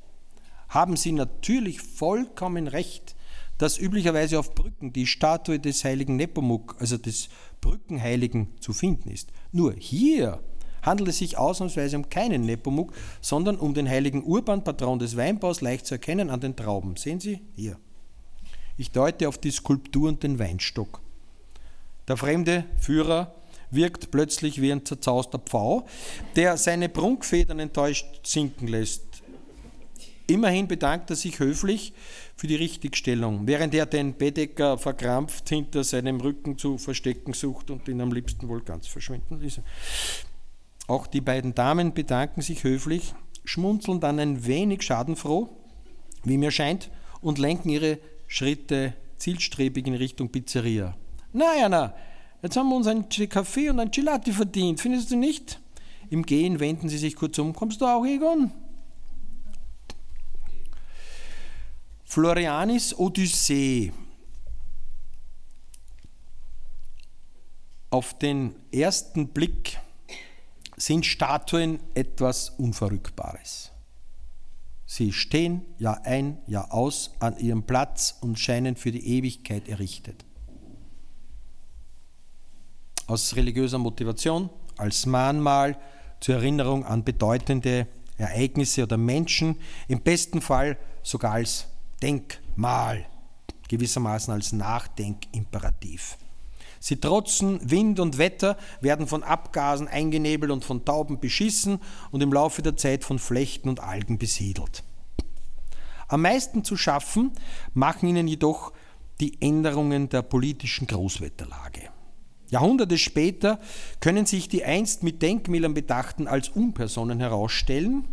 haben Sie natürlich vollkommen recht, dass üblicherweise auf Brücken die Statue des heiligen Nepomuk, also des Brückenheiligen, zu finden ist. Nur hier handelt es sich ausnahmsweise um keinen Nepomuk, sondern um den heiligen Urban, Patron des Weinbaus, leicht zu erkennen an den Trauben. Sehen Sie? Hier. Ich deute auf die Skulptur und den Weinstock. Der fremde Führer wirkt plötzlich wie ein zerzauster Pfau, der seine Prunkfedern enttäuscht sinken lässt. Immerhin bedankt er sich höflich für die Richtigstellung, während er den Bedecker verkrampft hinter seinem Rücken zu verstecken sucht und ihn am liebsten wohl ganz verschwinden ließ. Auch die beiden Damen bedanken sich höflich, schmunzeln dann ein wenig schadenfroh, wie mir scheint, und lenken ihre Schritte zielstrebig in Richtung Pizzeria. Na, Jana, jetzt haben wir uns einen Kaffee und ein Gelati verdient, findest du nicht? Im Gehen wenden sie sich kurz um. Kommst du auch, Egon? Florianis Odyssee. Auf den ersten Blick sind Statuen etwas Unverrückbares. Sie stehen Jahr ein, Jahr aus an ihrem Platz und scheinen für die Ewigkeit errichtet. Aus religiöser Motivation, als Mahnmal zur Erinnerung an bedeutende Ereignisse oder Menschen, im besten Fall sogar als Denkmal, gewissermaßen als Nachdenkimperativ. Sie trotzen Wind und Wetter, werden von Abgasen eingenebelt und von Tauben beschissen und im Laufe der Zeit von Flechten und Algen besiedelt. Am meisten zu schaffen machen ihnen jedoch die Änderungen der politischen Großwetterlage. Jahrhunderte später können sich die einst mit Denkmälern bedachten als Unpersonen herausstellen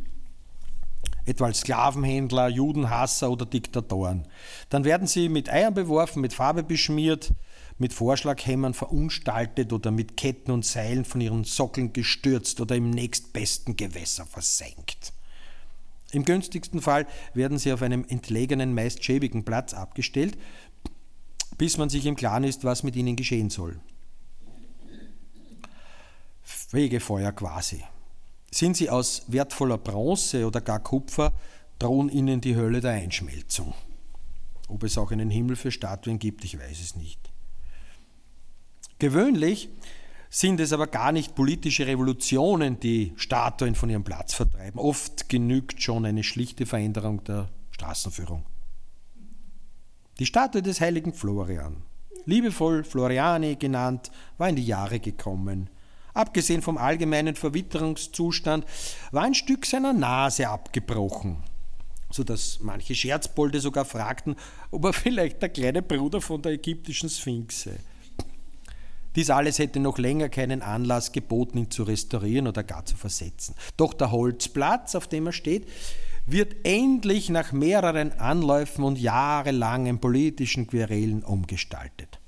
etwa als Sklavenhändler, Judenhasser oder Diktatoren. Dann werden sie mit Eiern beworfen, mit Farbe beschmiert, mit Vorschlaghämmern verunstaltet oder mit Ketten und Seilen von ihren Sockeln gestürzt oder im nächstbesten Gewässer versenkt. Im günstigsten Fall werden sie auf einem entlegenen, meist schäbigen Platz abgestellt, bis man sich im Klaren ist, was mit ihnen geschehen soll. Fegefeuer quasi. Sind sie aus wertvoller Bronze oder gar Kupfer, drohen ihnen die Hölle der Einschmelzung. Ob es auch einen Himmel für Statuen gibt, ich weiß es nicht. Gewöhnlich sind es aber gar nicht politische Revolutionen, die Statuen von ihrem Platz vertreiben. Oft genügt schon eine schlichte Veränderung der Straßenführung. Die Statue des heiligen Florian, liebevoll Floriani genannt, war in die Jahre gekommen. Abgesehen vom allgemeinen Verwitterungszustand war ein Stück seiner Nase abgebrochen, sodass manche Scherzbolde sogar fragten, ob er (laughs) vielleicht der kleine Bruder von der ägyptischen Sphinx sei. Dies alles hätte noch länger keinen Anlass geboten, ihn zu restaurieren oder gar zu versetzen. Doch der Holzplatz, auf dem er steht, wird endlich nach mehreren Anläufen und jahrelangen politischen Querelen umgestaltet.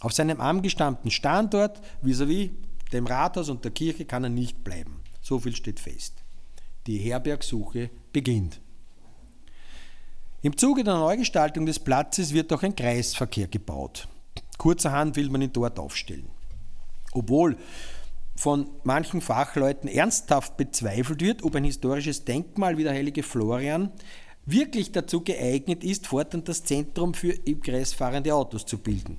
Auf seinem angestammten Standort vis-à-vis -vis dem Rathaus und der Kirche kann er nicht bleiben. So viel steht fest. Die Herbergsuche beginnt. Im Zuge der Neugestaltung des Platzes wird auch ein Kreisverkehr gebaut. Kurzerhand will man ihn dort aufstellen. Obwohl von manchen Fachleuten ernsthaft bezweifelt wird, ob ein historisches Denkmal wie der heilige Florian wirklich dazu geeignet ist, fortan das Zentrum für im Kreis fahrende Autos zu bilden.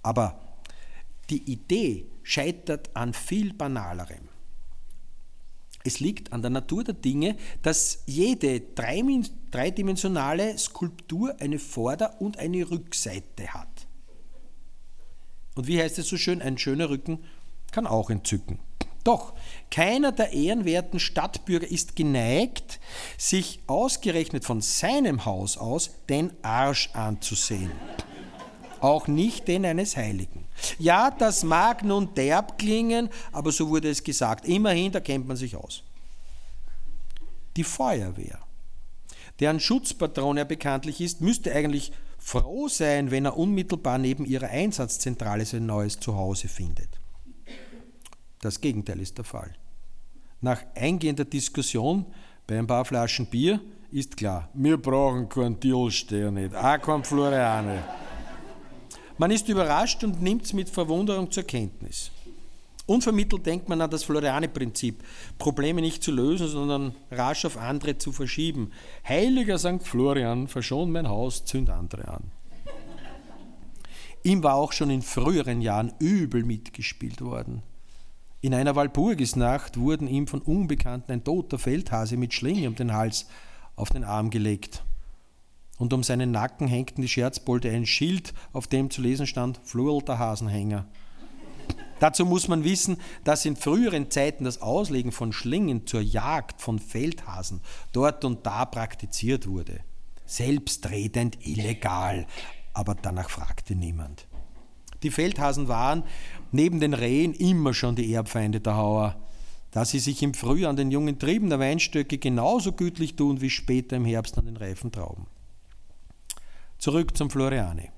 Aber die Idee scheitert an viel banalerem. Es liegt an der Natur der Dinge, dass jede dreidimensionale Skulptur eine Vorder- und eine Rückseite hat. Und wie heißt es so schön, ein schöner Rücken kann auch entzücken. Doch keiner der ehrenwerten Stadtbürger ist geneigt, sich ausgerechnet von seinem Haus aus den Arsch anzusehen. Auch nicht den eines Heiligen. Ja, das mag nun derb klingen, aber so wurde es gesagt. Immerhin, da kennt man sich aus. Die Feuerwehr, deren Schutzpatron er bekanntlich ist, müsste eigentlich froh sein, wenn er unmittelbar neben ihrer Einsatzzentrale sein neues Zuhause findet. Das Gegenteil ist der Fall. Nach eingehender Diskussion bei ein paar Flaschen Bier ist klar, wir brauchen keinen Diolstern nicht, auch kein Floriane. Man ist überrascht und nimmt es mit Verwunderung zur Kenntnis. Unvermittelt denkt man an das Floriane-Prinzip, Probleme nicht zu lösen, sondern rasch auf andere zu verschieben. Heiliger St. Florian, verschon mein Haus, zünd andere an. Ihm war auch schon in früheren Jahren übel mitgespielt worden. In einer Walpurgisnacht wurden ihm von Unbekannten ein toter Feldhase mit Schlinge um den Hals auf den Arm gelegt. Und um seinen Nacken hängten die Scherzbolde ein Schild, auf dem zu lesen stand Flurl der Hasenhänger. Dazu muss man wissen, dass in früheren Zeiten das Auslegen von Schlingen zur Jagd von Feldhasen dort und da praktiziert wurde. Selbstredend illegal, aber danach fragte niemand. Die Feldhasen waren neben den Rehen immer schon die Erbfeinde der Hauer, da sie sich im Frühjahr an den jungen Trieben der Weinstöcke genauso gütlich tun wie später im Herbst an den reifen Trauben. Zurück zum Floriane.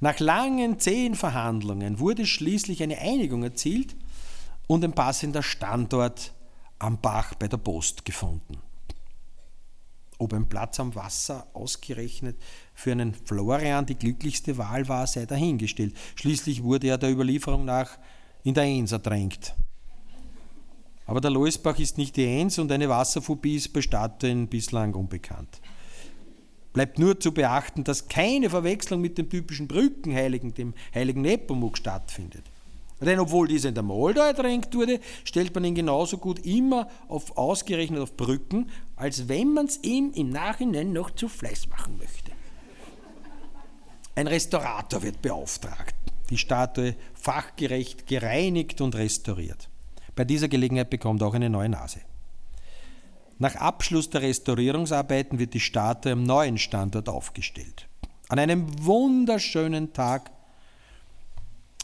Nach langen zehn Verhandlungen wurde schließlich eine Einigung erzielt und ein passender Standort am Bach bei der Post gefunden. Ob ein Platz am Wasser ausgerechnet für einen Florian die glücklichste Wahl war, sei dahingestellt. Schließlich wurde er der Überlieferung nach in der Enns ertränkt. Aber der Loisbach ist nicht die Enns und eine Wasserphobie ist bei Statuen bislang unbekannt. Bleibt nur zu beachten, dass keine Verwechslung mit dem typischen Brückenheiligen, dem heiligen Nepomuk, stattfindet. Denn obwohl dieser in der Moldau ertränkt wurde, stellt man ihn genauso gut immer auf, ausgerechnet auf Brücken, als wenn man es ihm im Nachhinein noch zu Fleiß machen möchte. Ein Restaurator wird beauftragt, die Statue fachgerecht gereinigt und restauriert. Bei dieser Gelegenheit bekommt er auch eine neue Nase. Nach Abschluss der Restaurierungsarbeiten wird die Statue am neuen Standort aufgestellt. An einem wunderschönen Tag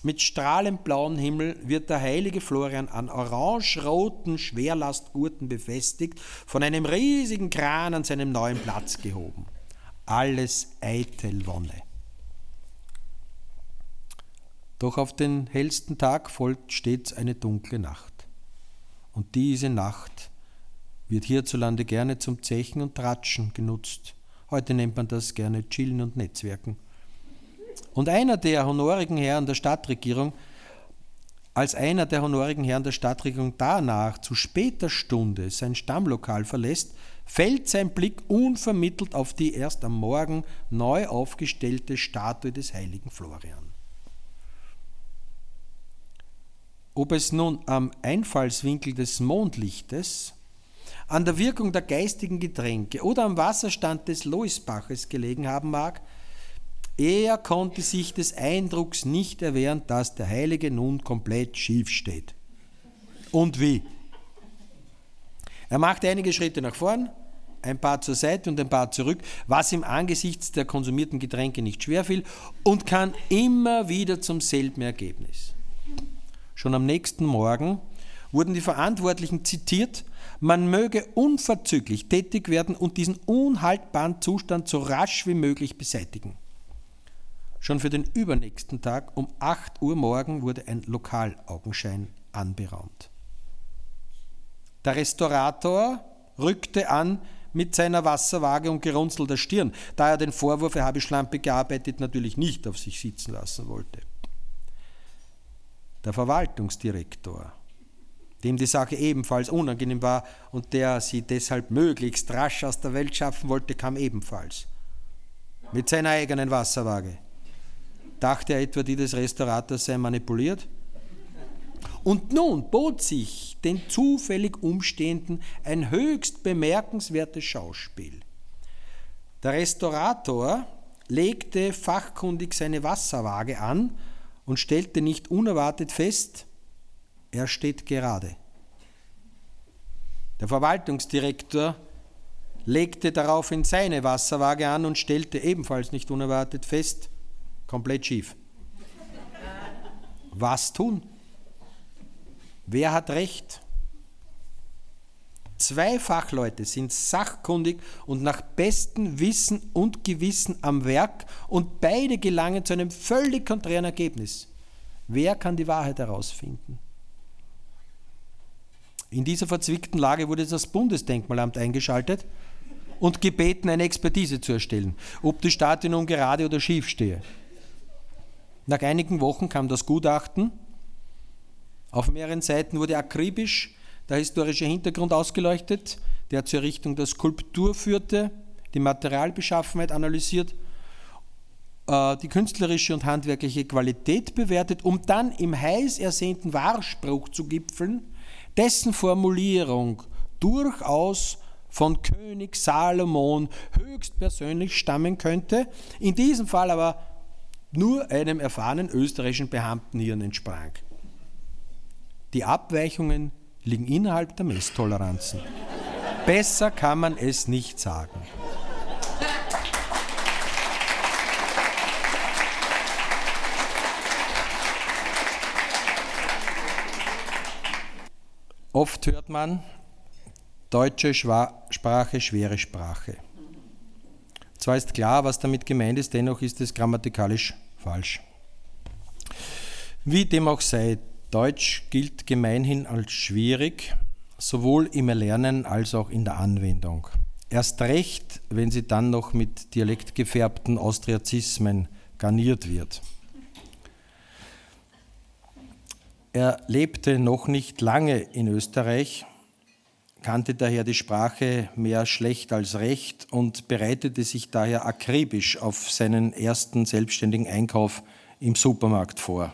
mit strahlend blauem Himmel wird der heilige Florian an orange-roten Schwerlastgurten befestigt, von einem riesigen Kran an seinem neuen Platz gehoben. Alles eitel Wonne. Doch auf den hellsten Tag folgt stets eine dunkle Nacht. Und diese Nacht wird hierzulande gerne zum Zechen und Tratschen genutzt. Heute nennt man das gerne Chillen und Netzwerken. Und einer der honorigen Herren der Stadtregierung, als einer der honorigen Herren der Stadtregierung danach zu später Stunde sein Stammlokal verlässt, fällt sein Blick unvermittelt auf die erst am Morgen neu aufgestellte Statue des heiligen Florian. Ob es nun am Einfallswinkel des Mondlichtes, an der Wirkung der geistigen Getränke oder am Wasserstand des Loisbaches gelegen haben mag, er konnte sich des Eindrucks nicht erwehren, dass der Heilige nun komplett schief steht. Und wie? Er machte einige Schritte nach vorn, ein paar zur Seite und ein paar zurück, was ihm angesichts der konsumierten Getränke nicht schwer fiel und kam immer wieder zum selben Ergebnis. Schon am nächsten Morgen wurden die Verantwortlichen zitiert, man möge unverzüglich tätig werden und diesen unhaltbaren Zustand so rasch wie möglich beseitigen. Schon für den übernächsten Tag um 8 Uhr morgen wurde ein Lokalaugenschein anberaumt. Der Restaurator rückte an mit seiner Wasserwaage und gerunzelter Stirn, da er den Vorwurf, er habe schlampig gearbeitet, natürlich nicht auf sich sitzen lassen wollte. Der Verwaltungsdirektor, dem die Sache ebenfalls unangenehm war und der sie deshalb möglichst rasch aus der Welt schaffen wollte, kam ebenfalls mit seiner eigenen Wasserwaage. Dachte er etwa, die des Restaurators sei manipuliert? Und nun bot sich den zufällig Umstehenden ein höchst bemerkenswertes Schauspiel. Der Restaurator legte fachkundig seine Wasserwaage an und stellte nicht unerwartet fest, er steht gerade. Der Verwaltungsdirektor legte daraufhin seine Wasserwaage an und stellte ebenfalls nicht unerwartet fest, Komplett schief. Was tun? Wer hat recht? Zwei Fachleute sind sachkundig und nach bestem Wissen und Gewissen am Werk und beide gelangen zu einem völlig konträren Ergebnis. Wer kann die Wahrheit herausfinden? In dieser verzwickten Lage wurde das Bundesdenkmalamt eingeschaltet und gebeten, eine Expertise zu erstellen, ob die Statue nun gerade oder schief stehe. Nach einigen Wochen kam das Gutachten. Auf mehreren Seiten wurde akribisch der historische Hintergrund ausgeleuchtet, der zur Errichtung der Skulptur führte, die Materialbeschaffenheit analysiert, äh, die künstlerische und handwerkliche Qualität bewertet, um dann im heiß ersehnten Wahrspruch zu gipfeln, dessen Formulierung durchaus von König Salomon höchstpersönlich stammen könnte, in diesem Fall aber nur einem erfahrenen österreichischen Beamtenhirn entsprang. Die Abweichungen liegen innerhalb der Messtoleranzen. Besser kann man es nicht sagen. Oft hört man, deutsche Sprache, schwere Sprache. Zwar ist klar, was damit gemeint ist, dennoch ist es grammatikalisch falsch. Wie dem auch sei, Deutsch gilt gemeinhin als schwierig, sowohl im Erlernen als auch in der Anwendung. Erst recht, wenn sie dann noch mit dialektgefärbten Austriazismen garniert wird. Er lebte noch nicht lange in Österreich, kannte daher die Sprache mehr schlecht als recht und bereitete sich daher akribisch auf seinen ersten selbstständigen Einkauf im Supermarkt vor.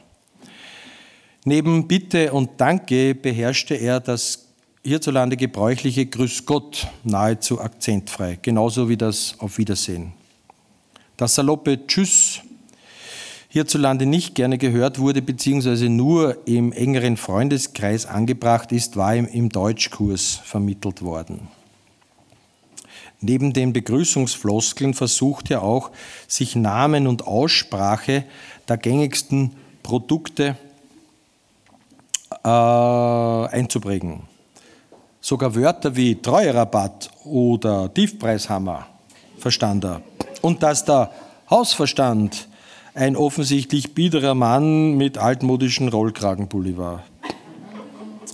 Neben Bitte und Danke beherrschte er das hierzulande gebräuchliche Grüß Gott nahezu akzentfrei, genauso wie das Auf Wiedersehen. Das saloppe Tschüss hierzulande nicht gerne gehört wurde, beziehungsweise nur im engeren Freundeskreis angebracht ist, war ihm im Deutschkurs vermittelt worden. Neben den Begrüßungsfloskeln versucht er auch, sich Namen und Aussprache der gängigsten Produkte äh, einzuprägen. Sogar Wörter wie Treuerabatt oder Tiefpreishammer verstand er. Und dass der Hausverstand ein offensichtlich biederer Mann mit altmodischen Rollkragenpulli war.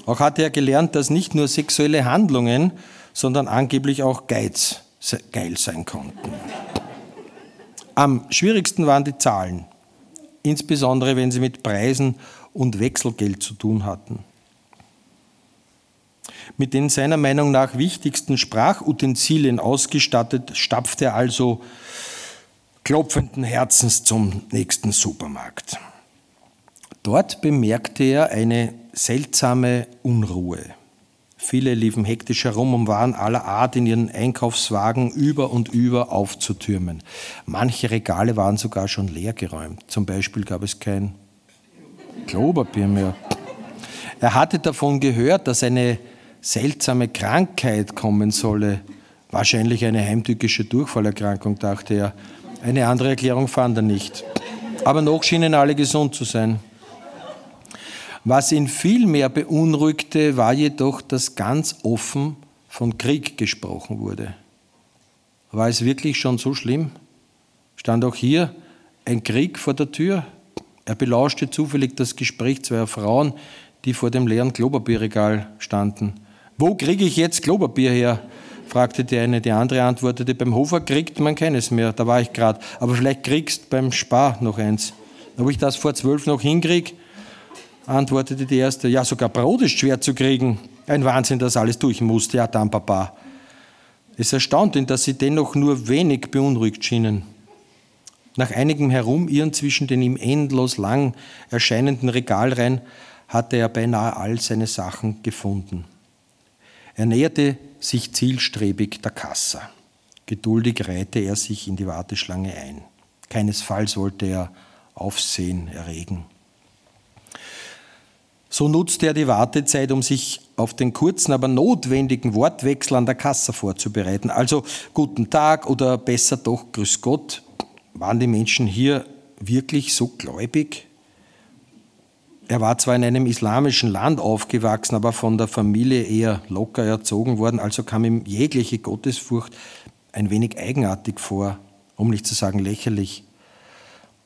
Auch hatte er gelernt, dass nicht nur sexuelle Handlungen, sondern angeblich auch Geiz geil sein konnten. Am schwierigsten waren die Zahlen, insbesondere wenn sie mit Preisen und Wechselgeld zu tun hatten. Mit den seiner Meinung nach wichtigsten Sprachutensilien ausgestattet, stapfte er also klopfenden Herzens zum nächsten Supermarkt. Dort bemerkte er eine seltsame Unruhe. Viele liefen hektisch herum und waren aller Art in ihren Einkaufswagen über und über aufzutürmen. Manche Regale waren sogar schon leergeräumt. Zum Beispiel gab es kein Klopapier mehr. Er hatte davon gehört, dass eine seltsame Krankheit kommen solle. Wahrscheinlich eine heimtückische Durchfallerkrankung, dachte er. Eine andere Erklärung fand er nicht. Aber noch schienen alle gesund zu sein. Was ihn viel mehr beunruhigte, war jedoch, dass ganz offen von Krieg gesprochen wurde. War es wirklich schon so schlimm? Stand auch hier ein Krieg vor der Tür? Er belauschte zufällig das Gespräch zweier Frauen, die vor dem leeren Klopapierregal standen. Wo kriege ich jetzt Klopapier her? Fragte die eine. Die andere antwortete, beim Hofer kriegt man keines mehr, da war ich gerade. Aber vielleicht kriegst beim Spar noch eins. Ob ich das vor zwölf noch hinkriege? antwortete die erste. Ja, sogar Brot ist schwer zu kriegen. Ein Wahnsinn, dass alles durch musste. Ja, dann, Papa. Es erstaunt ihn, dass sie dennoch nur wenig beunruhigt schienen. Nach einigem Herumirren zwischen den ihm endlos lang erscheinenden Regalreihen hatte er beinahe all seine Sachen gefunden. Er näherte sich zielstrebig der Kassa. Geduldig reihte er sich in die Warteschlange ein. Keinesfalls wollte er Aufsehen erregen. So nutzte er die Wartezeit, um sich auf den kurzen, aber notwendigen Wortwechsel an der Kasse vorzubereiten. Also guten Tag oder besser doch Grüß Gott. Waren die Menschen hier wirklich so gläubig? Er war zwar in einem islamischen Land aufgewachsen, aber von der Familie eher locker erzogen worden, also kam ihm jegliche Gottesfurcht ein wenig eigenartig vor, um nicht zu sagen lächerlich.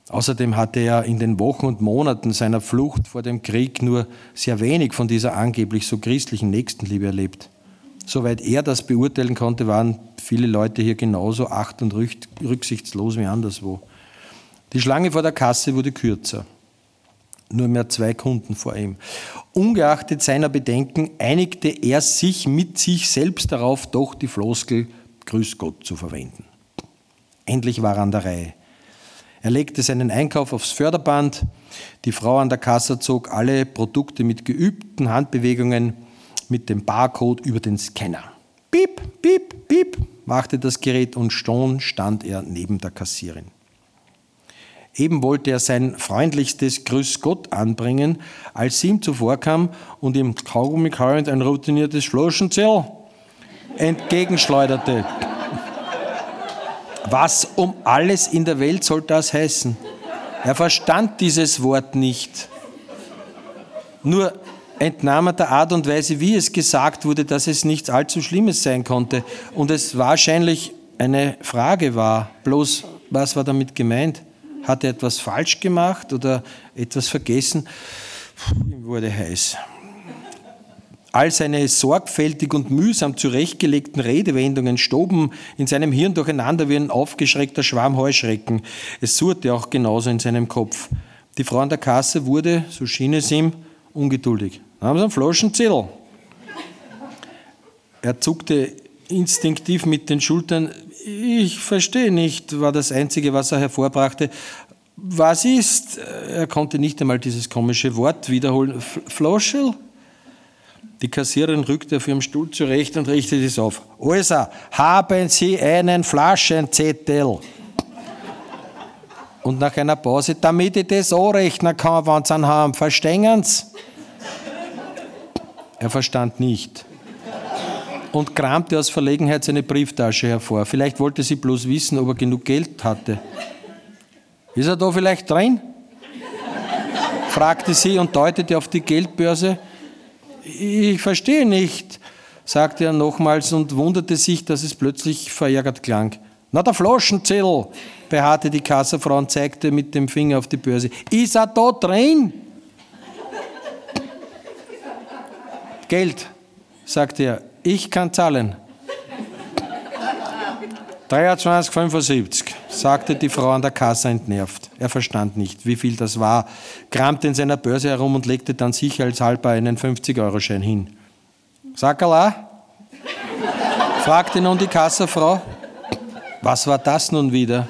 Außerdem hatte er in den Wochen und Monaten seiner Flucht vor dem Krieg nur sehr wenig von dieser angeblich so christlichen Nächstenliebe erlebt. Soweit er das beurteilen konnte, waren viele Leute hier genauso acht- und rücksichtslos wie anderswo. Die Schlange vor der Kasse wurde kürzer. Nur mehr zwei Kunden vor ihm. Ungeachtet seiner Bedenken einigte er sich mit sich selbst darauf, doch die Floskel Grüß Gott zu verwenden. Endlich war er an der Reihe. Er legte seinen Einkauf aufs Förderband. Die Frau an der Kasse zog alle Produkte mit geübten Handbewegungen mit dem Barcode über den Scanner. Piep, piep, piep, machte das Gerät und schon stand er neben der Kassierin. Eben wollte er sein freundlichstes Grüß Gott anbringen, als sie ihm zuvorkam und ihm Kaugummi kauend ein routiniertes Flaschenzell entgegenschleuderte. Was um alles in der Welt soll das heißen? Er verstand dieses Wort nicht. Nur entnahm er der Art und Weise, wie es gesagt wurde, dass es nichts allzu Schlimmes sein konnte und es wahrscheinlich eine Frage war. Bloß, was war damit gemeint? Hat er etwas falsch gemacht oder etwas vergessen? Ihm wurde heiß. All seine sorgfältig und mühsam zurechtgelegten Redewendungen stoben in seinem Hirn durcheinander wie ein aufgeschreckter Schwarm Heuschrecken. Es surrte auch genauso in seinem Kopf. Die Frau an der Kasse wurde, so schien es ihm, ungeduldig. Haben Sie einen Flaschenzettel? Er zuckte instinktiv mit den Schultern. Ich verstehe nicht, war das Einzige, was er hervorbrachte. Was ist? Er konnte nicht einmal dieses komische Wort wiederholen. Floschel? Die Kassiererin rückte auf ihrem Stuhl zurecht und richtete es auf. Also, haben Sie einen Flaschenzettel? Und nach einer Pause, damit ich das anrechnen kann, wenn Sie einen haben. Verstehen Sie? Er verstand nicht und kramte aus Verlegenheit seine Brieftasche hervor. Vielleicht wollte sie bloß wissen, ob er genug Geld hatte. Ist er da vielleicht drin? fragte sie und deutete auf die Geldbörse. Ich verstehe nicht, sagte er nochmals und wunderte sich, dass es plötzlich verärgert klang. Na, der Flaschenzettel, beharrte die Kassafrau und zeigte mit dem Finger auf die Börse. Ist er da drin? Geld, sagte er. Ich kann zahlen. 23,75, sagte die Frau an der Kasse entnervt. Er verstand nicht, wie viel das war, kramte in seiner Börse herum und legte dann sicherheitshalber einen 50-Euro-Schein hin. Sakala? fragte nun die Kassafrau. Was war das nun wieder?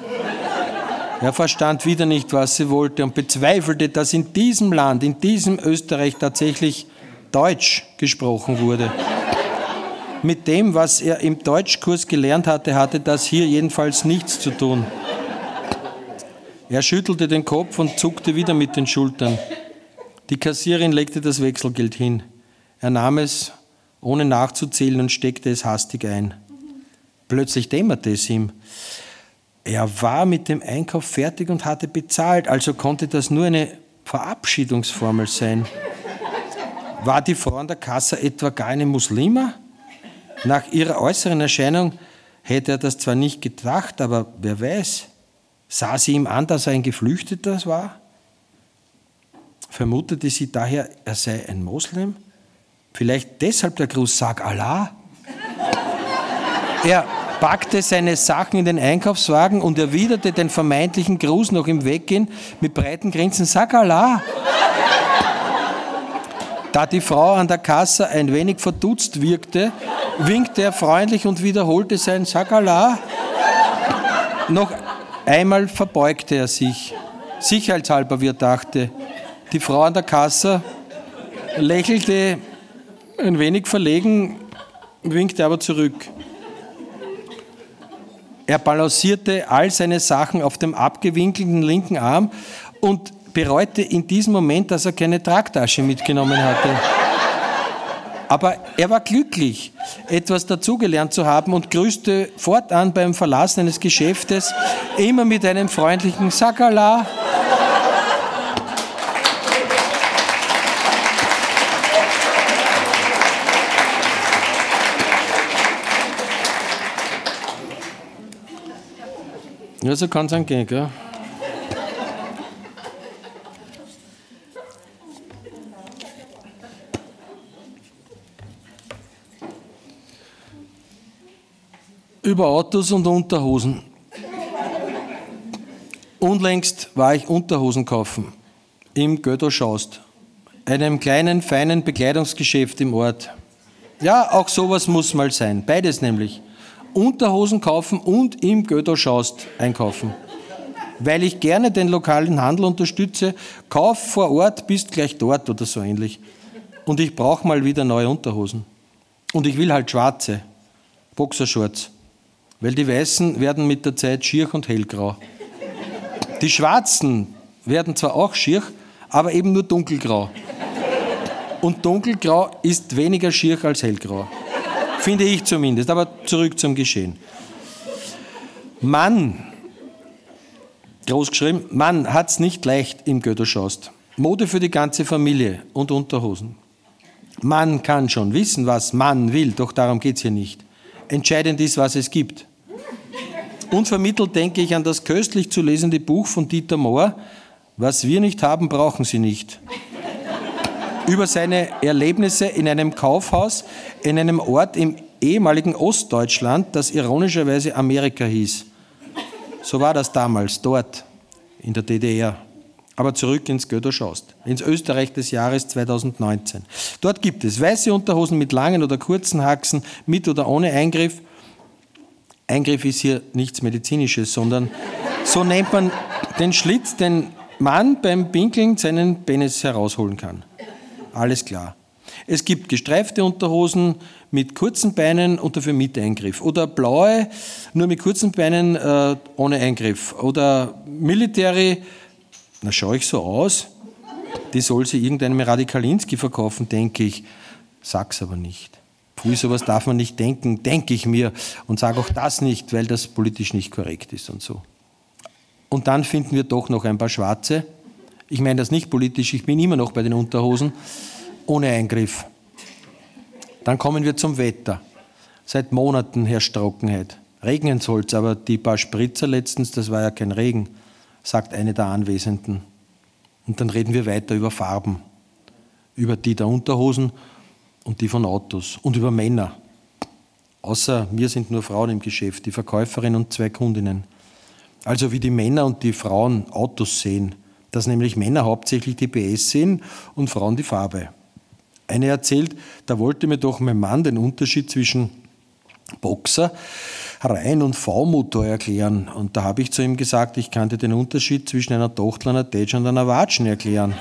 Er verstand wieder nicht, was sie wollte und bezweifelte, dass in diesem Land, in diesem Österreich tatsächlich Deutsch gesprochen wurde mit dem, was er im Deutschkurs gelernt hatte, hatte das hier jedenfalls nichts zu tun. Er schüttelte den Kopf und zuckte wieder mit den Schultern. Die Kassierin legte das Wechselgeld hin. Er nahm es, ohne nachzuzählen, und steckte es hastig ein. Plötzlich dämmerte es ihm. Er war mit dem Einkauf fertig und hatte bezahlt, also konnte das nur eine Verabschiedungsformel sein. War die Frau an der Kasse etwa gar eine Muslima? Nach ihrer äußeren Erscheinung hätte er das zwar nicht gedacht, aber wer weiß, sah sie ihm an, dass er ein Geflüchteter war? Vermutete sie daher, er sei ein Moslem? Vielleicht deshalb der Gruß, sag Allah? Er packte seine Sachen in den Einkaufswagen und erwiderte den vermeintlichen Gruß noch im Weggehen mit breiten Grinsen, sag Allah. Da die Frau an der Kasse ein wenig verdutzt wirkte, winkte er freundlich und wiederholte sein Sakala. Noch einmal verbeugte er sich, sicherheitshalber, wie er dachte. Die Frau an der Kasse lächelte ein wenig verlegen, winkte aber zurück. Er balancierte all seine Sachen auf dem abgewinkelten linken Arm und bereute in diesem Moment, dass er keine Tragtasche mitgenommen hatte. Aber er war glücklich, etwas dazugelernt zu haben und grüßte fortan beim Verlassen eines Geschäftes immer mit einem freundlichen Sakala. Ja, so kann es angehen, gell? Über Autos und Unterhosen. Unlängst war ich Unterhosen kaufen im Götterschaust, einem kleinen, feinen Bekleidungsgeschäft im Ort. Ja, auch sowas muss mal sein. Beides nämlich. Unterhosen kaufen und im Götterschaust einkaufen. Weil ich gerne den lokalen Handel unterstütze, kauf vor Ort, bist gleich dort oder so ähnlich. Und ich brauche mal wieder neue Unterhosen. Und ich will halt schwarze, Boxershorts. Weil die weißen werden mit der Zeit schier und hellgrau. Die schwarzen werden zwar auch schier, aber eben nur dunkelgrau. Und dunkelgrau ist weniger schier als hellgrau. Finde ich zumindest. Aber zurück zum Geschehen. Mann, groß geschrieben, Mann hat's nicht leicht im Götterschaust. Mode für die ganze Familie und Unterhosen. Man kann schon wissen, was man will, doch darum geht's hier nicht. Entscheidend ist, was es gibt. Unvermittelt denke ich an das köstlich zu lesende Buch von Dieter Mohr, Was wir nicht haben, brauchen Sie nicht. Über seine Erlebnisse in einem Kaufhaus in einem Ort im ehemaligen Ostdeutschland, das ironischerweise Amerika hieß. So war das damals, dort, in der DDR. Aber zurück ins Götterschaust, ins Österreich des Jahres 2019. Dort gibt es weiße Unterhosen mit langen oder kurzen Haxen, mit oder ohne Eingriff, Eingriff ist hier nichts Medizinisches, sondern so nennt man den Schlitz, den man beim Pinkeln seinen Penis herausholen kann. Alles klar. Es gibt gestreifte Unterhosen mit kurzen Beinen und dafür mit Eingriff. Oder blaue, nur mit kurzen Beinen äh, ohne Eingriff. Oder Military, na schaue ich so aus? Die soll sie irgendeinem Radikalinski verkaufen, denke ich. Sag's aber nicht. Pfui, sowas darf man nicht denken, denke ich mir und sage auch das nicht, weil das politisch nicht korrekt ist und so. Und dann finden wir doch noch ein paar Schwarze. Ich meine das nicht politisch, ich bin immer noch bei den Unterhosen, ohne Eingriff. Dann kommen wir zum Wetter. Seit Monaten herrscht Trockenheit. Regnen soll's, aber die paar Spritzer letztens, das war ja kein Regen, sagt eine der Anwesenden. Und dann reden wir weiter über Farben, über die der Unterhosen und die von Autos und über Männer. Außer mir sind nur Frauen im Geschäft, die Verkäuferin und zwei Kundinnen. Also wie die Männer und die Frauen Autos sehen, dass nämlich Männer hauptsächlich die PS sehen und Frauen die Farbe. Eine erzählt, da wollte mir doch mein Mann den Unterschied zwischen Boxer, Reihen- und V-Motor erklären. Und da habe ich zu ihm gesagt, ich kann dir den Unterschied zwischen einer Tochter, einer Tätsch und einer Watschen erklären.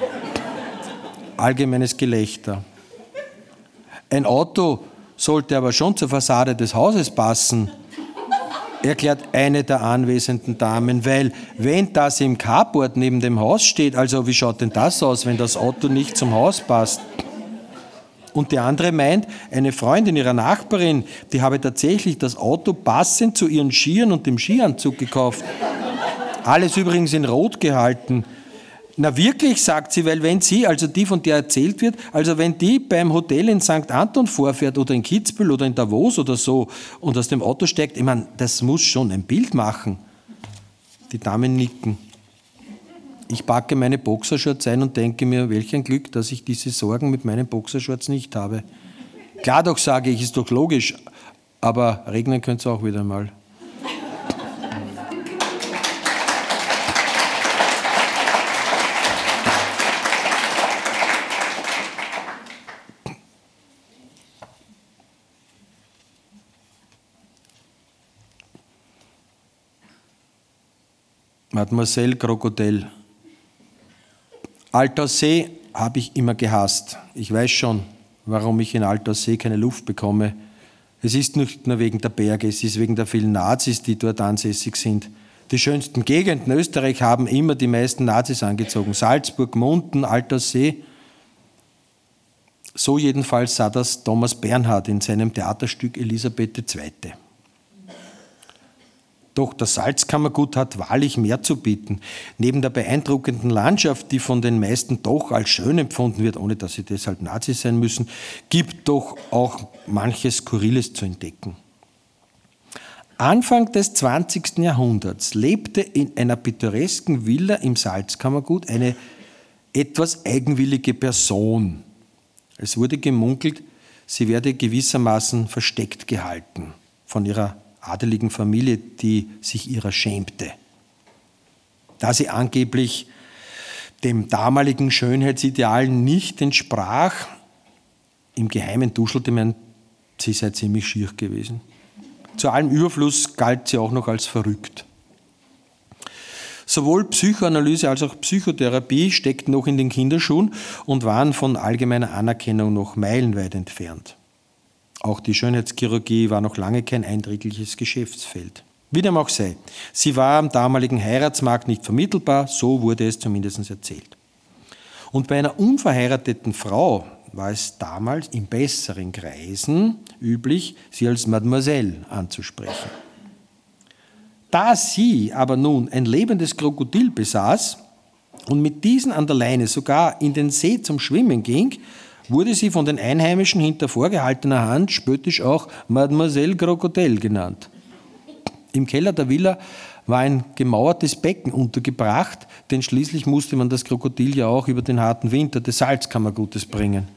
Allgemeines Gelächter. Ein Auto sollte aber schon zur Fassade des Hauses passen, erklärt eine der anwesenden Damen, weil wenn das im Carport neben dem Haus steht, also wie schaut denn das aus, wenn das Auto nicht zum Haus passt? Und die andere meint, eine Freundin ihrer Nachbarin, die habe tatsächlich das Auto passend zu ihren Skiern und dem Skianzug gekauft. Alles übrigens in Rot gehalten. Na wirklich, sagt sie, weil wenn sie, also die, von der erzählt wird, also wenn die beim Hotel in St. Anton vorfährt oder in Kitzbühel oder in Davos oder so und aus dem Auto steigt, ich meine, das muss schon ein Bild machen. Die Damen nicken. Ich packe meine Boxershorts ein und denke mir, welch ein Glück, dass ich diese Sorgen mit meinen Boxershorts nicht habe. Klar doch, sage ich, ist doch logisch, aber regnen könnte es auch wieder mal. Mademoiselle Krokodil. Alterssee habe ich immer gehasst. Ich weiß schon, warum ich in Alterssee keine Luft bekomme. Es ist nicht nur wegen der Berge, es ist wegen der vielen Nazis, die dort ansässig sind. Die schönsten Gegenden Österreich haben immer die meisten Nazis angezogen. Salzburg, Munden, Alterssee. So jedenfalls sah das Thomas Bernhard in seinem Theaterstück Elisabeth II. Doch das Salzkammergut hat wahrlich mehr zu bieten. Neben der beeindruckenden Landschaft, die von den meisten doch als schön empfunden wird, ohne dass sie deshalb Nazis sein müssen, gibt doch auch manches Skurriles zu entdecken. Anfang des 20. Jahrhunderts lebte in einer pittoresken Villa im Salzkammergut eine etwas eigenwillige Person. Es wurde gemunkelt, sie werde gewissermaßen versteckt gehalten von ihrer adeligen Familie, die sich ihrer schämte. da sie angeblich dem damaligen Schönheitsideal nicht entsprach. Im Geheimen duschelte man, sie sei ziemlich schier gewesen. Zu allem Überfluss galt sie auch noch als verrückt. Sowohl Psychoanalyse als auch Psychotherapie steckten noch in den Kinderschuhen und waren von allgemeiner Anerkennung noch meilenweit entfernt. Auch die Schönheitschirurgie war noch lange kein einträgliches Geschäftsfeld. Wie dem auch sei, sie war am damaligen Heiratsmarkt nicht vermittelbar, so wurde es zumindest erzählt. Und bei einer unverheirateten Frau war es damals in besseren Kreisen üblich, sie als Mademoiselle anzusprechen. Da sie aber nun ein lebendes Krokodil besaß und mit diesen an der Leine sogar in den See zum Schwimmen ging, wurde sie von den Einheimischen hinter vorgehaltener Hand spöttisch auch Mademoiselle Krokodil genannt. Im Keller der Villa war ein gemauertes Becken untergebracht, denn schließlich musste man das Krokodil ja auch über den harten Winter des Salzkammergutes bringen.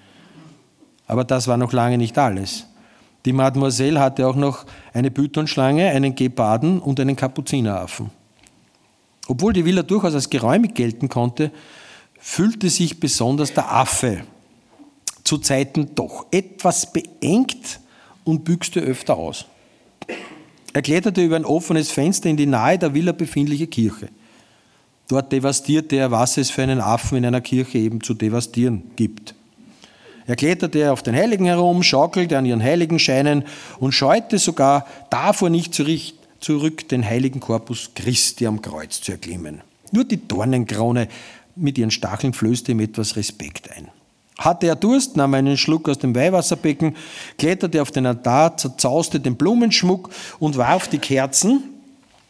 Aber das war noch lange nicht alles. Die Mademoiselle hatte auch noch eine Pythonschlange, einen Geparden und einen Kapuzineraffen. Obwohl die Villa durchaus als geräumig gelten konnte, fühlte sich besonders der Affe zu Zeiten doch etwas beengt und büchste öfter aus. Er kletterte über ein offenes Fenster in die nahe der Villa befindliche Kirche. Dort devastierte er, was es für einen Affen in einer Kirche eben zu devastieren gibt. Er kletterte auf den Heiligen herum, schaukelte an ihren Heiligenscheinen und scheute sogar davor nicht zurück, den heiligen Korpus Christi am Kreuz zu erklimmen. Nur die Dornenkrone mit ihren Stacheln flößte ihm etwas Respekt ein. Hatte er Durst, nahm einen Schluck aus dem Weihwasserbecken, kletterte auf den Altar, zerzauste den Blumenschmuck und warf die Kerzen,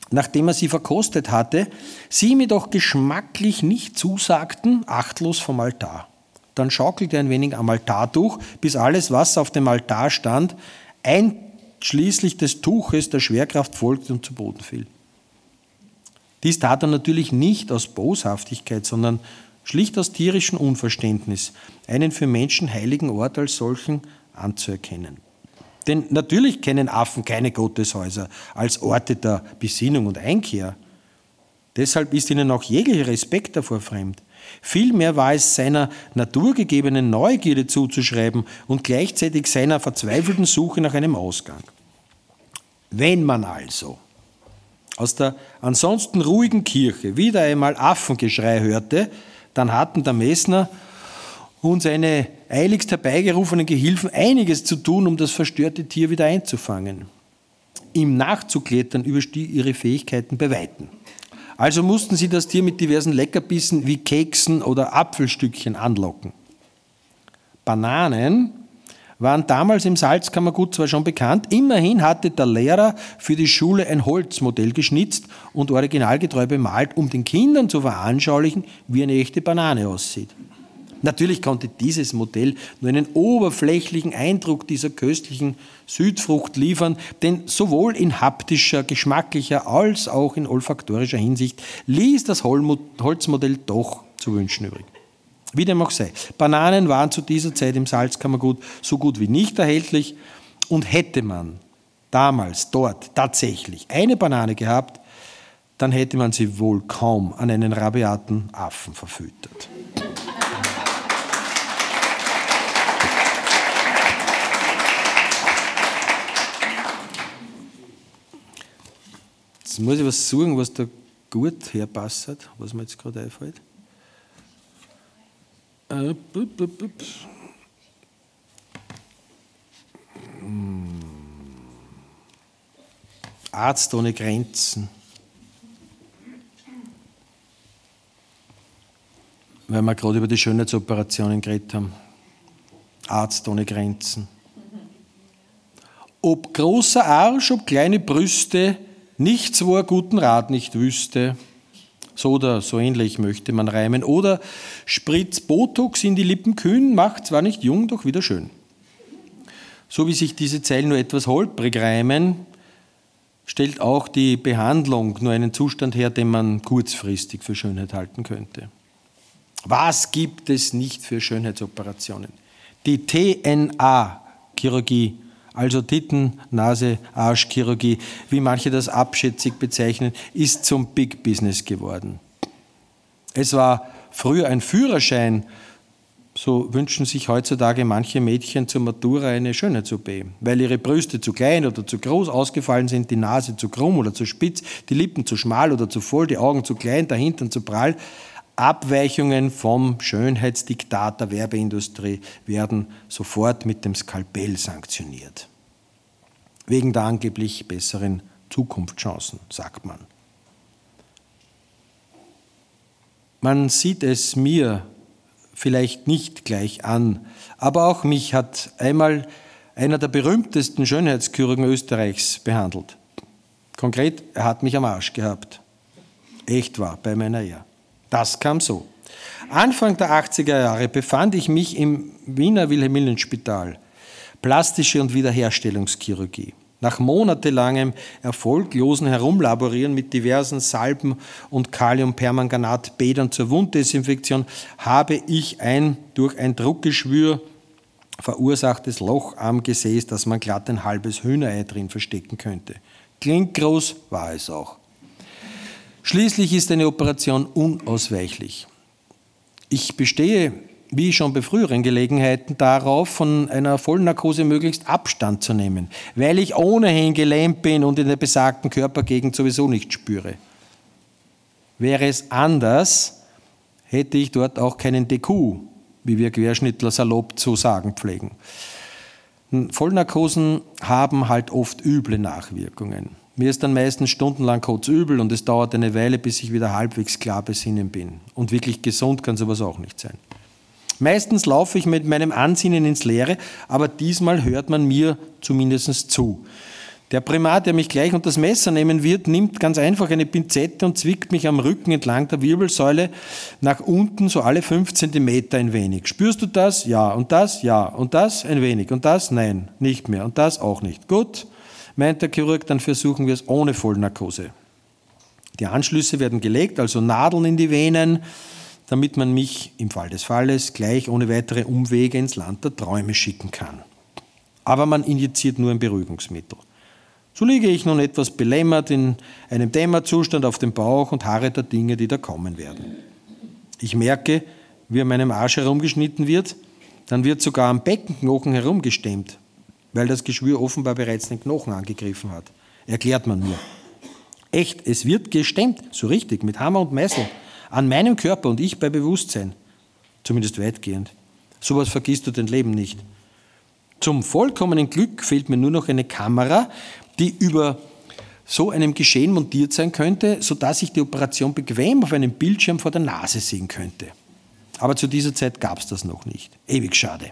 nachdem er sie verkostet hatte, sie ihm jedoch geschmacklich nicht zusagten, achtlos vom Altar. Dann schaukelte er ein wenig am Altar durch, bis alles, was auf dem Altar stand, einschließlich des Tuches der Schwerkraft folgte und zu Boden fiel. Dies tat er natürlich nicht aus Boshaftigkeit, sondern schlicht aus tierischem Unverständnis, einen für Menschen heiligen Ort als solchen anzuerkennen. Denn natürlich kennen Affen keine Gotteshäuser als Orte der Besinnung und Einkehr. Deshalb ist ihnen auch jeglicher Respekt davor fremd. Vielmehr war es seiner naturgegebenen Neugierde zuzuschreiben und gleichzeitig seiner verzweifelten Suche nach einem Ausgang. Wenn man also aus der ansonsten ruhigen Kirche wieder einmal Affengeschrei hörte, dann hatten der Messner und seine eiligst herbeigerufenen Gehilfen einiges zu tun, um das verstörte Tier wieder einzufangen. Ihm nachzuklettern überstieg ihre Fähigkeiten bei Weitem. Also mussten sie das Tier mit diversen Leckerbissen wie Keksen oder Apfelstückchen anlocken. Bananen waren damals im Salzkammergut zwar schon bekannt, immerhin hatte der Lehrer für die Schule ein Holzmodell geschnitzt und originalgetreu bemalt, um den Kindern zu veranschaulichen, wie eine echte Banane aussieht. Natürlich konnte dieses Modell nur einen oberflächlichen Eindruck dieser köstlichen Südfrucht liefern, denn sowohl in haptischer, geschmacklicher als auch in olfaktorischer Hinsicht ließ das Holzmodell doch zu wünschen übrig. Wie dem auch sei. Bananen waren zu dieser Zeit im Salzkammergut so gut wie nicht erhältlich und hätte man damals dort tatsächlich eine Banane gehabt, dann hätte man sie wohl kaum an einen rabiaten Affen verfüttert. Jetzt muss ich was suchen, was da gut herpasst, was mir jetzt gerade einfällt. Äh, hm. Arzt ohne Grenzen. Weil wir gerade über die Schönheitsoperationen geredet haben. Arzt ohne Grenzen. Ob großer Arsch, ob kleine Brüste, nichts, wo er guten Rat nicht wüsste. So oder so ähnlich möchte man reimen. Oder Spritz Botox in die Lippen kühn, macht zwar nicht jung, doch wieder schön. So wie sich diese Zeilen nur etwas holprig reimen, stellt auch die Behandlung nur einen Zustand her, den man kurzfristig für Schönheit halten könnte. Was gibt es nicht für Schönheitsoperationen? Die TNA-Chirurgie also Titten, Nase, Arschchirurgie, wie manche das abschätzig bezeichnen, ist zum Big Business geworden. Es war früher ein Führerschein, so wünschen sich heutzutage manche Mädchen zur Matura eine Schönheits-OP, weil ihre Brüste zu klein oder zu groß ausgefallen sind, die Nase zu krumm oder zu spitz, die Lippen zu schmal oder zu voll, die Augen zu klein, der Hintern zu prall. Abweichungen vom Schönheitsdiktat der Werbeindustrie werden sofort mit dem Skalpell sanktioniert. Wegen der angeblich besseren Zukunftschancen, sagt man. Man sieht es mir vielleicht nicht gleich an. Aber auch mich hat einmal einer der berühmtesten Schönheitschirurgen Österreichs behandelt. Konkret, er hat mich am Arsch gehabt. Echt war, bei meiner Ehe. Das kam so. Anfang der 80er Jahre befand ich mich im Wiener Wilhelminenspital, plastische und Wiederherstellungschirurgie. Nach monatelangem erfolglosen Herumlaborieren mit diversen Salben und Kaliumpermanganat-Bädern zur Wunddesinfektion habe ich ein durch ein Druckgeschwür verursachtes Loch am Gesäß, das man glatt ein halbes Hühnerei drin verstecken könnte. Klingt groß, war es auch. Schließlich ist eine Operation unausweichlich. Ich bestehe wie schon bei früheren Gelegenheiten, darauf, von einer Vollnarkose möglichst Abstand zu nehmen, weil ich ohnehin gelähmt bin und in der besagten Körpergegend sowieso nicht spüre. Wäre es anders, hätte ich dort auch keinen DQ, wie wir Querschnittler salopp zu sagen pflegen. Vollnarkosen haben halt oft üble Nachwirkungen. Mir ist dann meistens stundenlang kotzübel und es dauert eine Weile, bis ich wieder halbwegs klar besinnen bin. Und wirklich gesund kann sowas auch nicht sein. Meistens laufe ich mit meinem Ansinnen ins Leere, aber diesmal hört man mir zumindest zu. Der Primat, der mich gleich unter das Messer nehmen wird, nimmt ganz einfach eine Pinzette und zwickt mich am Rücken entlang der Wirbelsäule nach unten so alle fünf Zentimeter ein wenig. Spürst du das? Ja. Und das? Ja. Und das? Ein wenig. Und das? Nein. Nicht mehr. Und das auch nicht. Gut, meint der Chirurg, dann versuchen wir es ohne Vollnarkose. Die Anschlüsse werden gelegt, also Nadeln in die Venen, damit man mich im Fall des Falles gleich ohne weitere Umwege ins Land der Träume schicken kann. Aber man injiziert nur ein Beruhigungsmittel. So liege ich nun etwas belämmert in einem Dämmerzustand auf dem Bauch und harre der Dinge, die da kommen werden. Ich merke, wie an meinem Arsch herumgeschnitten wird, dann wird sogar am Beckenknochen herumgestemmt, weil das Geschwür offenbar bereits den Knochen angegriffen hat. Erklärt man mir. Echt, es wird gestemmt, so richtig, mit Hammer und Meißel an meinem Körper und ich bei Bewusstsein. Zumindest weitgehend. Sowas vergisst du dein Leben nicht. Zum vollkommenen Glück fehlt mir nur noch eine Kamera, die über so einem Geschehen montiert sein könnte, sodass ich die Operation bequem auf einem Bildschirm vor der Nase sehen könnte. Aber zu dieser Zeit gab es das noch nicht. Ewig schade.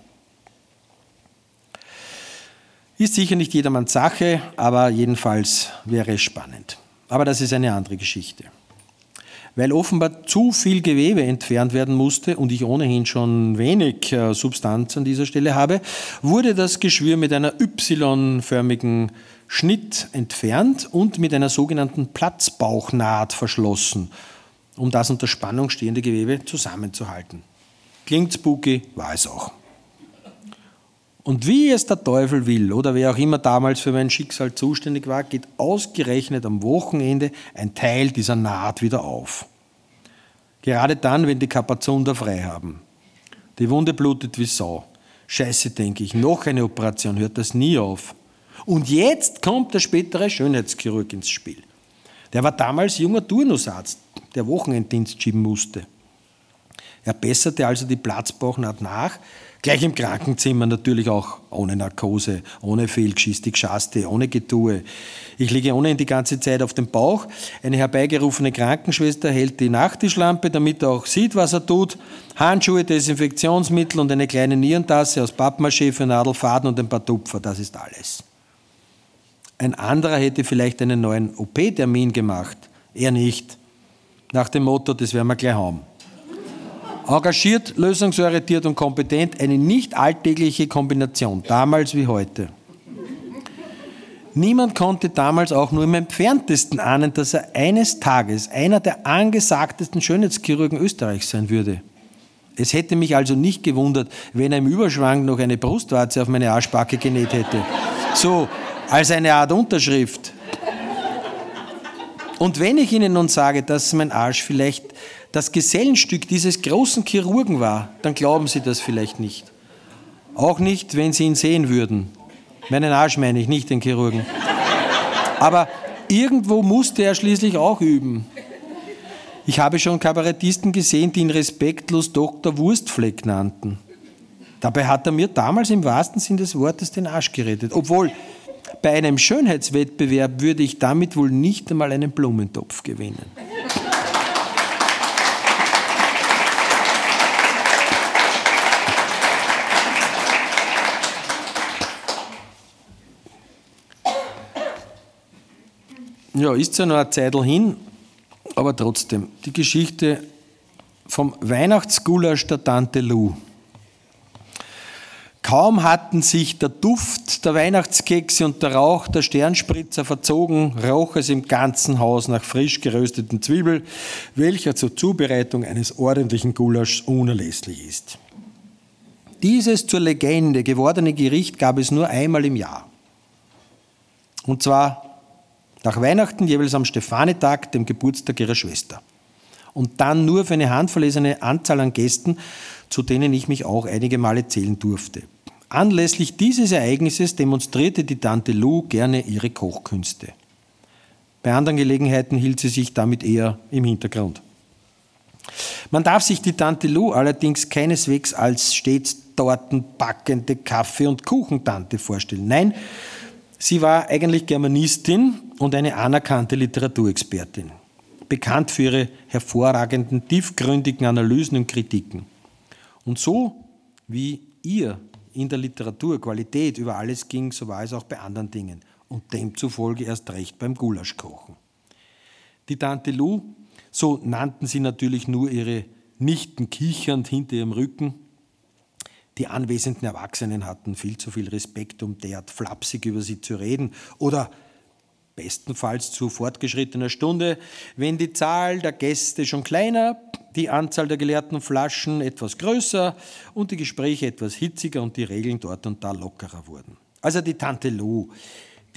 Ist sicher nicht jedermanns Sache, aber jedenfalls wäre es spannend. Aber das ist eine andere Geschichte. Weil offenbar zu viel Gewebe entfernt werden musste und ich ohnehin schon wenig äh, Substanz an dieser Stelle habe, wurde das Geschwür mit einer Y-förmigen Schnitt entfernt und mit einer sogenannten Platzbauchnaht verschlossen, um das unter Spannung stehende Gewebe zusammenzuhalten. Klingt spooky, war es auch. Und wie es der Teufel will oder wer auch immer damals für mein Schicksal zuständig war, geht ausgerechnet am Wochenende ein Teil dieser Naht wieder auf. Gerade dann, wenn die Kapazunder frei haben. Die Wunde blutet wie Sau. Scheiße, denke ich, noch eine Operation, hört das nie auf. Und jetzt kommt der spätere Schönheitschirurg ins Spiel. Der war damals junger Turnusarzt, der Wochenenddienst schieben musste. Er besserte also die Platzbauchnaht nach, Gleich im Krankenzimmer natürlich auch ohne Narkose, ohne Fehlgeschiss, Schaste, ohne Getue. Ich liege ohnehin die ganze Zeit auf dem Bauch. Eine herbeigerufene Krankenschwester hält die Nachttischlampe, damit er auch sieht, was er tut. Handschuhe, Desinfektionsmittel und eine kleine Nierentasse aus Pappmaché für Nadelfaden und ein paar Tupfer, das ist alles. Ein anderer hätte vielleicht einen neuen OP-Termin gemacht. Er nicht. Nach dem Motto, das werden wir gleich haben. Engagiert, lösungsorientiert und kompetent, eine nicht alltägliche Kombination, damals wie heute. Niemand konnte damals auch nur im entferntesten ahnen, dass er eines Tages einer der angesagtesten Schönheitschirurgen Österreichs sein würde. Es hätte mich also nicht gewundert, wenn er im Überschwang noch eine Brustwarze auf meine Arschbacke genäht hätte. So, als eine Art Unterschrift. Und wenn ich Ihnen nun sage, dass mein Arsch vielleicht das Gesellenstück dieses großen Chirurgen war, dann glauben Sie das vielleicht nicht. Auch nicht, wenn Sie ihn sehen würden. Meinen Arsch meine ich, nicht den Chirurgen. Aber irgendwo musste er schließlich auch üben. Ich habe schon Kabarettisten gesehen, die ihn respektlos Dr. Wurstfleck nannten. Dabei hat er mir damals im wahrsten Sinn des Wortes den Arsch gerettet. Obwohl, bei einem Schönheitswettbewerb würde ich damit wohl nicht einmal einen Blumentopf gewinnen. Ja, ist zwar noch eine Zeit hin, aber trotzdem, die Geschichte vom Weihnachtsgulasch der Tante Lou. Kaum hatten sich der Duft der Weihnachtskekse und der Rauch der Sternspritzer verzogen, roch es im ganzen Haus nach frisch gerösteten Zwiebel, welcher zur Zubereitung eines ordentlichen Gulaschs unerlässlich ist. Dieses zur Legende gewordene Gericht gab es nur einmal im Jahr. Und zwar nach Weihnachten jeweils am Stefanitag, dem Geburtstag ihrer Schwester. Und dann nur für eine handverlesene Anzahl an Gästen, zu denen ich mich auch einige Male zählen durfte. Anlässlich dieses Ereignisses demonstrierte die Tante Lou gerne ihre Kochkünste. Bei anderen Gelegenheiten hielt sie sich damit eher im Hintergrund. Man darf sich die Tante Lou allerdings keineswegs als stets tortenbackende Kaffee- und Kuchentante vorstellen. Nein, sie war eigentlich Germanistin und eine anerkannte Literaturexpertin, bekannt für ihre hervorragenden, tiefgründigen Analysen und Kritiken. Und so wie ihr in der Literatur Qualität über alles ging, so war es auch bei anderen Dingen und demzufolge erst recht beim Gulaschkochen. Die Tante Lou, so nannten sie natürlich nur ihre Nichten kichernd hinter ihrem Rücken, die anwesenden Erwachsenen hatten viel zu viel Respekt, um derart flapsig über sie zu reden oder bestenfalls zu fortgeschrittener Stunde, wenn die Zahl der Gäste schon kleiner, die Anzahl der geleerten Flaschen etwas größer und die Gespräche etwas hitziger und die Regeln dort und da lockerer wurden. Also die Tante Lou,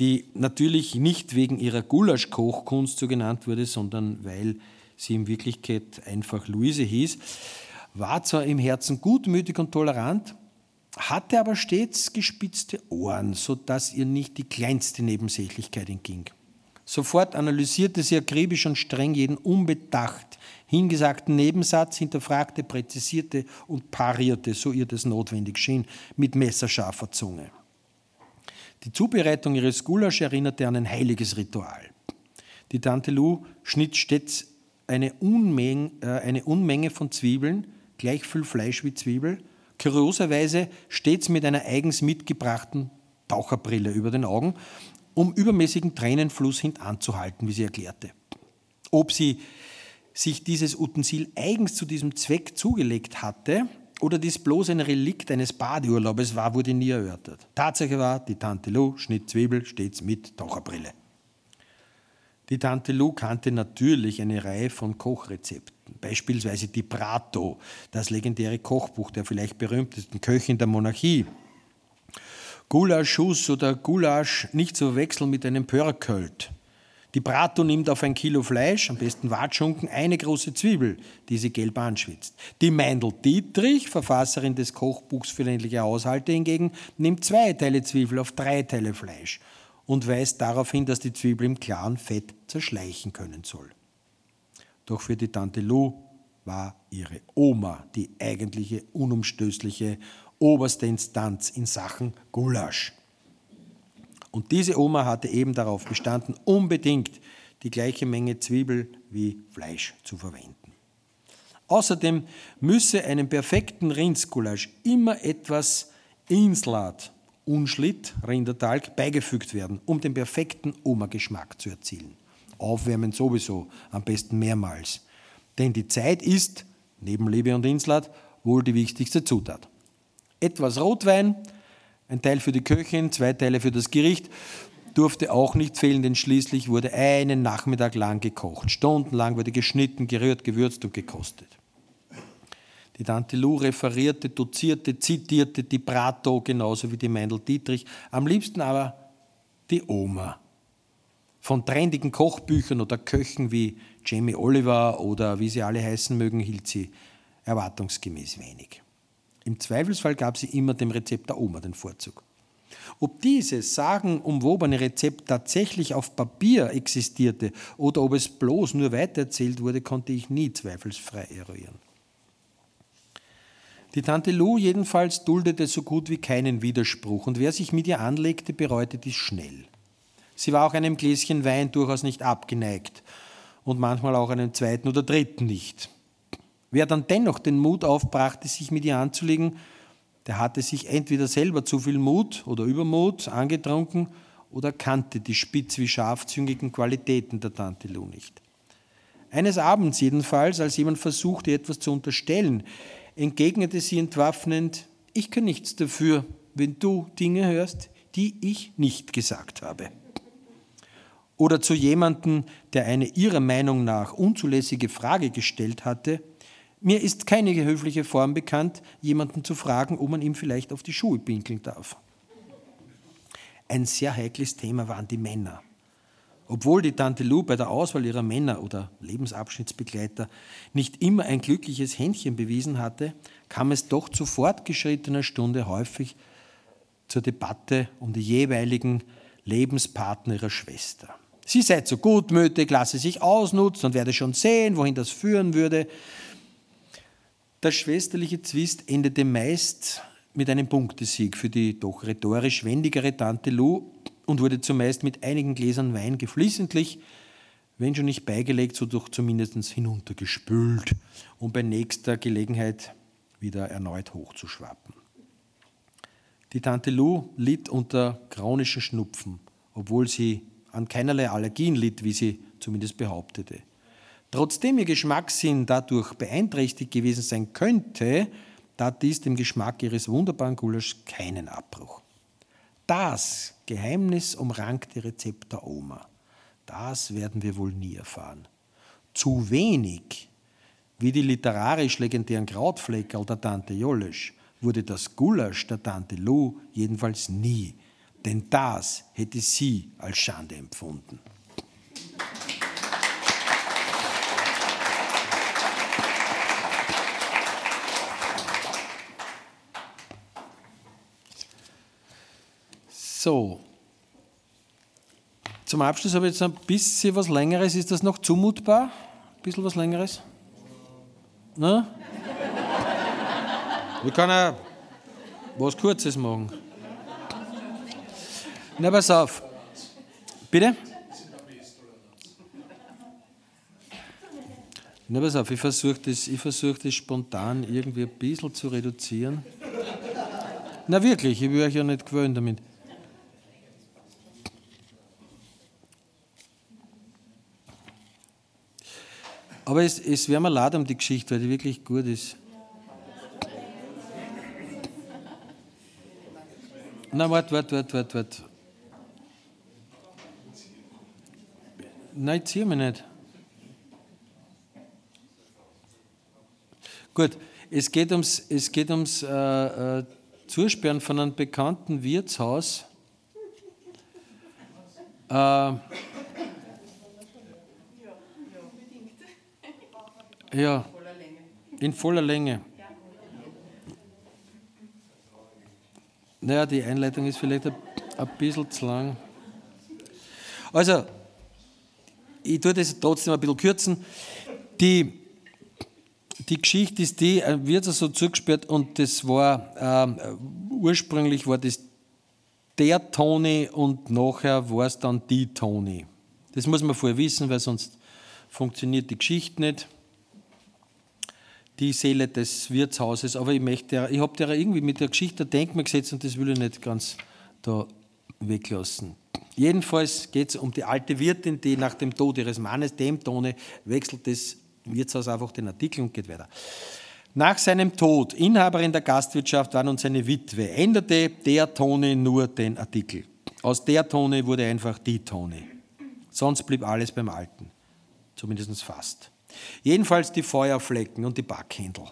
die natürlich nicht wegen ihrer Gulaschkochkunst so genannt wurde, sondern weil sie in Wirklichkeit einfach Luise hieß, war zwar im Herzen gutmütig und tolerant, hatte aber stets gespitzte Ohren, so dass ihr nicht die kleinste Nebensächlichkeit entging. Sofort analysierte sie akribisch und streng jeden unbedacht hingesagten Nebensatz, hinterfragte, präzisierte und parierte, so ihr das notwendig schien, mit messerscharfer Zunge. Die Zubereitung ihres Gulasch erinnerte an ein heiliges Ritual. Die Tante Lou schnitt stets eine Unmenge, äh, eine Unmenge von Zwiebeln, gleich viel Fleisch wie Zwiebel, kurioserweise stets mit einer eigens mitgebrachten Taucherbrille über den Augen, um übermäßigen Tränenfluss hintanzuhalten, wie sie erklärte. Ob sie sich dieses Utensil eigens zu diesem Zweck zugelegt hatte oder dies bloß ein Relikt eines Badeurlaubes war, wurde nie erörtert. Tatsache war, die Tante Lou schnitt Zwiebel stets mit Taucherbrille. Die Tante Lou kannte natürlich eine Reihe von Kochrezepten, beispielsweise die Prato, das legendäre Kochbuch der vielleicht berühmtesten Köchin der Monarchie. Gulaschus oder Gulasch nicht zu verwechseln mit einem Pörkölt. Die Prato nimmt auf ein Kilo Fleisch, am besten Watschunken, eine große Zwiebel, die sie gelb anschwitzt. Die Meindl Dietrich, Verfasserin des Kochbuchs für ländliche Haushalte hingegen, nimmt zwei Teile Zwiebel auf drei Teile Fleisch und weist darauf hin, dass die Zwiebel im klaren Fett zerschleichen können soll. Doch für die Tante Lou war ihre Oma die eigentliche unumstößliche oberste Instanz in Sachen Gulasch. Und diese Oma hatte eben darauf bestanden, unbedingt die gleiche Menge Zwiebel wie Fleisch zu verwenden. Außerdem müsse einem perfekten Rindsgulasch immer etwas Inslat, Unschlitt, Rindertalg beigefügt werden, um den perfekten Oma-Geschmack zu erzielen. Aufwärmen sowieso, am besten mehrmals. Denn die Zeit ist, neben Liebe und Inslat, wohl die wichtigste Zutat. Etwas Rotwein, ein Teil für die Köchin, zwei Teile für das Gericht, durfte auch nicht fehlen, denn schließlich wurde einen Nachmittag lang gekocht. Stundenlang wurde geschnitten, gerührt, gewürzt und gekostet. Die Tante Lou referierte, dozierte, zitierte die Prato genauso wie die Meindl Dietrich, am liebsten aber die Oma. Von trendigen Kochbüchern oder Köchen wie Jamie Oliver oder wie sie alle heißen mögen, hielt sie erwartungsgemäß wenig. Im Zweifelsfall gab sie immer dem Rezept der Oma den Vorzug. Ob dieses sagenumwobene Rezept tatsächlich auf Papier existierte oder ob es bloß nur weitererzählt wurde, konnte ich nie zweifelsfrei eruieren. Die Tante Lou jedenfalls duldete so gut wie keinen Widerspruch und wer sich mit ihr anlegte, bereute dies schnell. Sie war auch einem Gläschen Wein durchaus nicht abgeneigt und manchmal auch einem zweiten oder dritten nicht. Wer dann dennoch den Mut aufbrachte, sich mit ihr anzulegen, der hatte sich entweder selber zu viel Mut oder Übermut angetrunken oder kannte die spitz wie scharfzüngigen Qualitäten der Tante Lou nicht. Eines Abends jedenfalls, als jemand versuchte, etwas zu unterstellen, entgegnete sie entwaffnend, ich kann nichts dafür, wenn du Dinge hörst, die ich nicht gesagt habe. Oder zu jemandem, der eine ihrer Meinung nach unzulässige Frage gestellt hatte, mir ist keine höfliche Form bekannt, jemanden zu fragen, ob man ihm vielleicht auf die Schuhe pinkeln darf. Ein sehr heikles Thema waren die Männer. Obwohl die Tante Lou bei der Auswahl ihrer Männer oder Lebensabschnittsbegleiter nicht immer ein glückliches Händchen bewiesen hatte, kam es doch zu fortgeschrittener Stunde häufig zur Debatte um die jeweiligen Lebenspartner ihrer Schwester. Sie sei so gutmütig, lasse sich ausnutzen und werde schon sehen, wohin das führen würde. Der schwesterliche Zwist endete meist mit einem Punktesieg für die doch rhetorisch wendigere Tante Lou und wurde zumeist mit einigen Gläsern Wein geflissentlich, wenn schon nicht beigelegt, so doch zumindest hinuntergespült, um bei nächster Gelegenheit wieder erneut hochzuschwappen. Die Tante Lou litt unter chronischen Schnupfen, obwohl sie an keinerlei Allergien litt, wie sie zumindest behauptete. Trotzdem ihr Geschmackssinn dadurch beeinträchtigt gewesen sein könnte, tat dies dem Geschmack ihres wunderbaren Gulasch keinen Abbruch. Das Geheimnis umrankte Rezept der Oma. Das werden wir wohl nie erfahren. Zu wenig, wie die literarisch legendären Krautflecker der Tante Jollesch, wurde das Gulasch der Tante Lou jedenfalls nie, denn das hätte sie als Schande empfunden. So. Zum Abschluss habe ich jetzt ein bisschen was Längeres. Ist das noch zumutbar? Ein bisschen was Längeres? Na? Wir können was Kurzes machen. Na, pass auf. Bitte? Na, pass auf, ich versuche das, versuch das spontan irgendwie ein bisschen zu reduzieren. Na, wirklich, ich will euch ja nicht gewöhnen damit. Aber es, es wäre mir leid um die Geschichte, weil die wirklich gut ist. Na, warte, warte, warte, warte, warte. Nein, ich ziehe mich nicht. Gut, es geht ums, es geht ums äh, äh, Zusperren von einem bekannten Wirtshaus. Äh, Ja, in voller Länge. Naja, die Einleitung ist vielleicht ein, ein bisschen zu lang. Also, ich tue das trotzdem ein bisschen kürzen. Die, die Geschichte ist die, wird so zugesperrt und das war, äh, ursprünglich war das der Toni und nachher war es dann die Toni. Das muss man vorher wissen, weil sonst funktioniert die Geschichte nicht die Seele des Wirtshauses. Aber ich möchte, ich habe da irgendwie mit der Geschichte ein Denkmal gesetzt und das will ich nicht ganz da weglassen. Jedenfalls geht es um die alte Wirtin, die nach dem Tod ihres Mannes, dem Tone, wechselt das Wirtshaus einfach den Artikel und geht weiter. Nach seinem Tod, Inhaberin der Gastwirtschaft war nun seine Witwe, änderte der Tone nur den Artikel. Aus der Tone wurde einfach die Tone. Sonst blieb alles beim Alten. Zumindest fast. Jedenfalls die Feuerflecken und die Backhändel.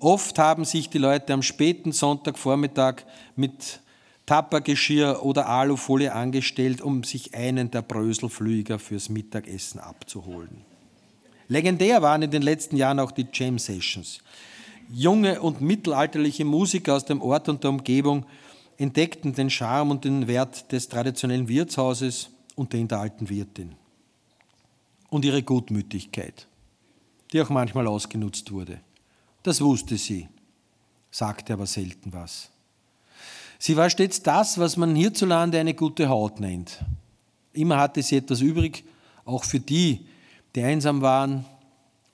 Oft haben sich die Leute am späten Sonntagvormittag mit Tappergeschirr oder Alufolie angestellt, um sich einen der Bröselflüger fürs Mittagessen abzuholen. Legendär waren in den letzten Jahren auch die Jam Sessions. Junge und mittelalterliche Musiker aus dem Ort und der Umgebung entdeckten den Charme und den Wert des traditionellen Wirtshauses und den der alten Wirtin. Und ihre Gutmütigkeit, die auch manchmal ausgenutzt wurde. Das wusste sie, sagte aber selten was. Sie war stets das, was man hierzulande eine gute Haut nennt. Immer hatte sie etwas übrig, auch für die, die einsam waren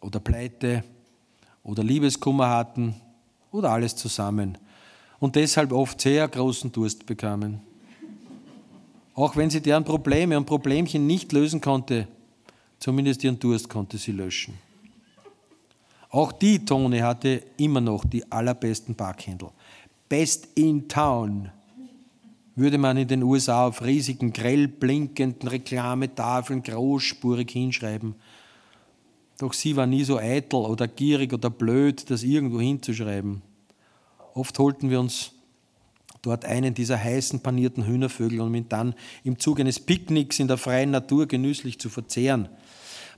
oder pleite oder Liebeskummer hatten oder alles zusammen und deshalb oft sehr großen Durst bekamen. Auch wenn sie deren Probleme und Problemchen nicht lösen konnte, zumindest ihren Durst konnte sie löschen. Auch die Tone hatte immer noch die allerbesten Backhändel. Best in Town würde man in den USA auf riesigen, grell blinkenden Reklametafeln großspurig hinschreiben. Doch sie war nie so eitel oder gierig oder blöd, das irgendwo hinzuschreiben. Oft holten wir uns dort einen dieser heißen panierten Hühnervögel, um ihn dann im Zuge eines Picknicks in der freien Natur genüsslich zu verzehren.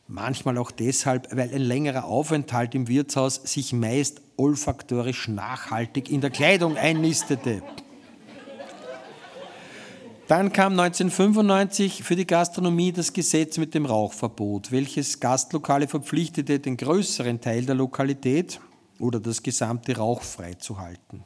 Manchmal auch deshalb, weil ein längerer Aufenthalt im Wirtshaus sich meist olfaktorisch nachhaltig in der Kleidung einnistete. Dann kam 1995 für die Gastronomie das Gesetz mit dem Rauchverbot, welches Gastlokale verpflichtete, den größeren Teil der Lokalität oder das gesamte rauchfrei zu halten.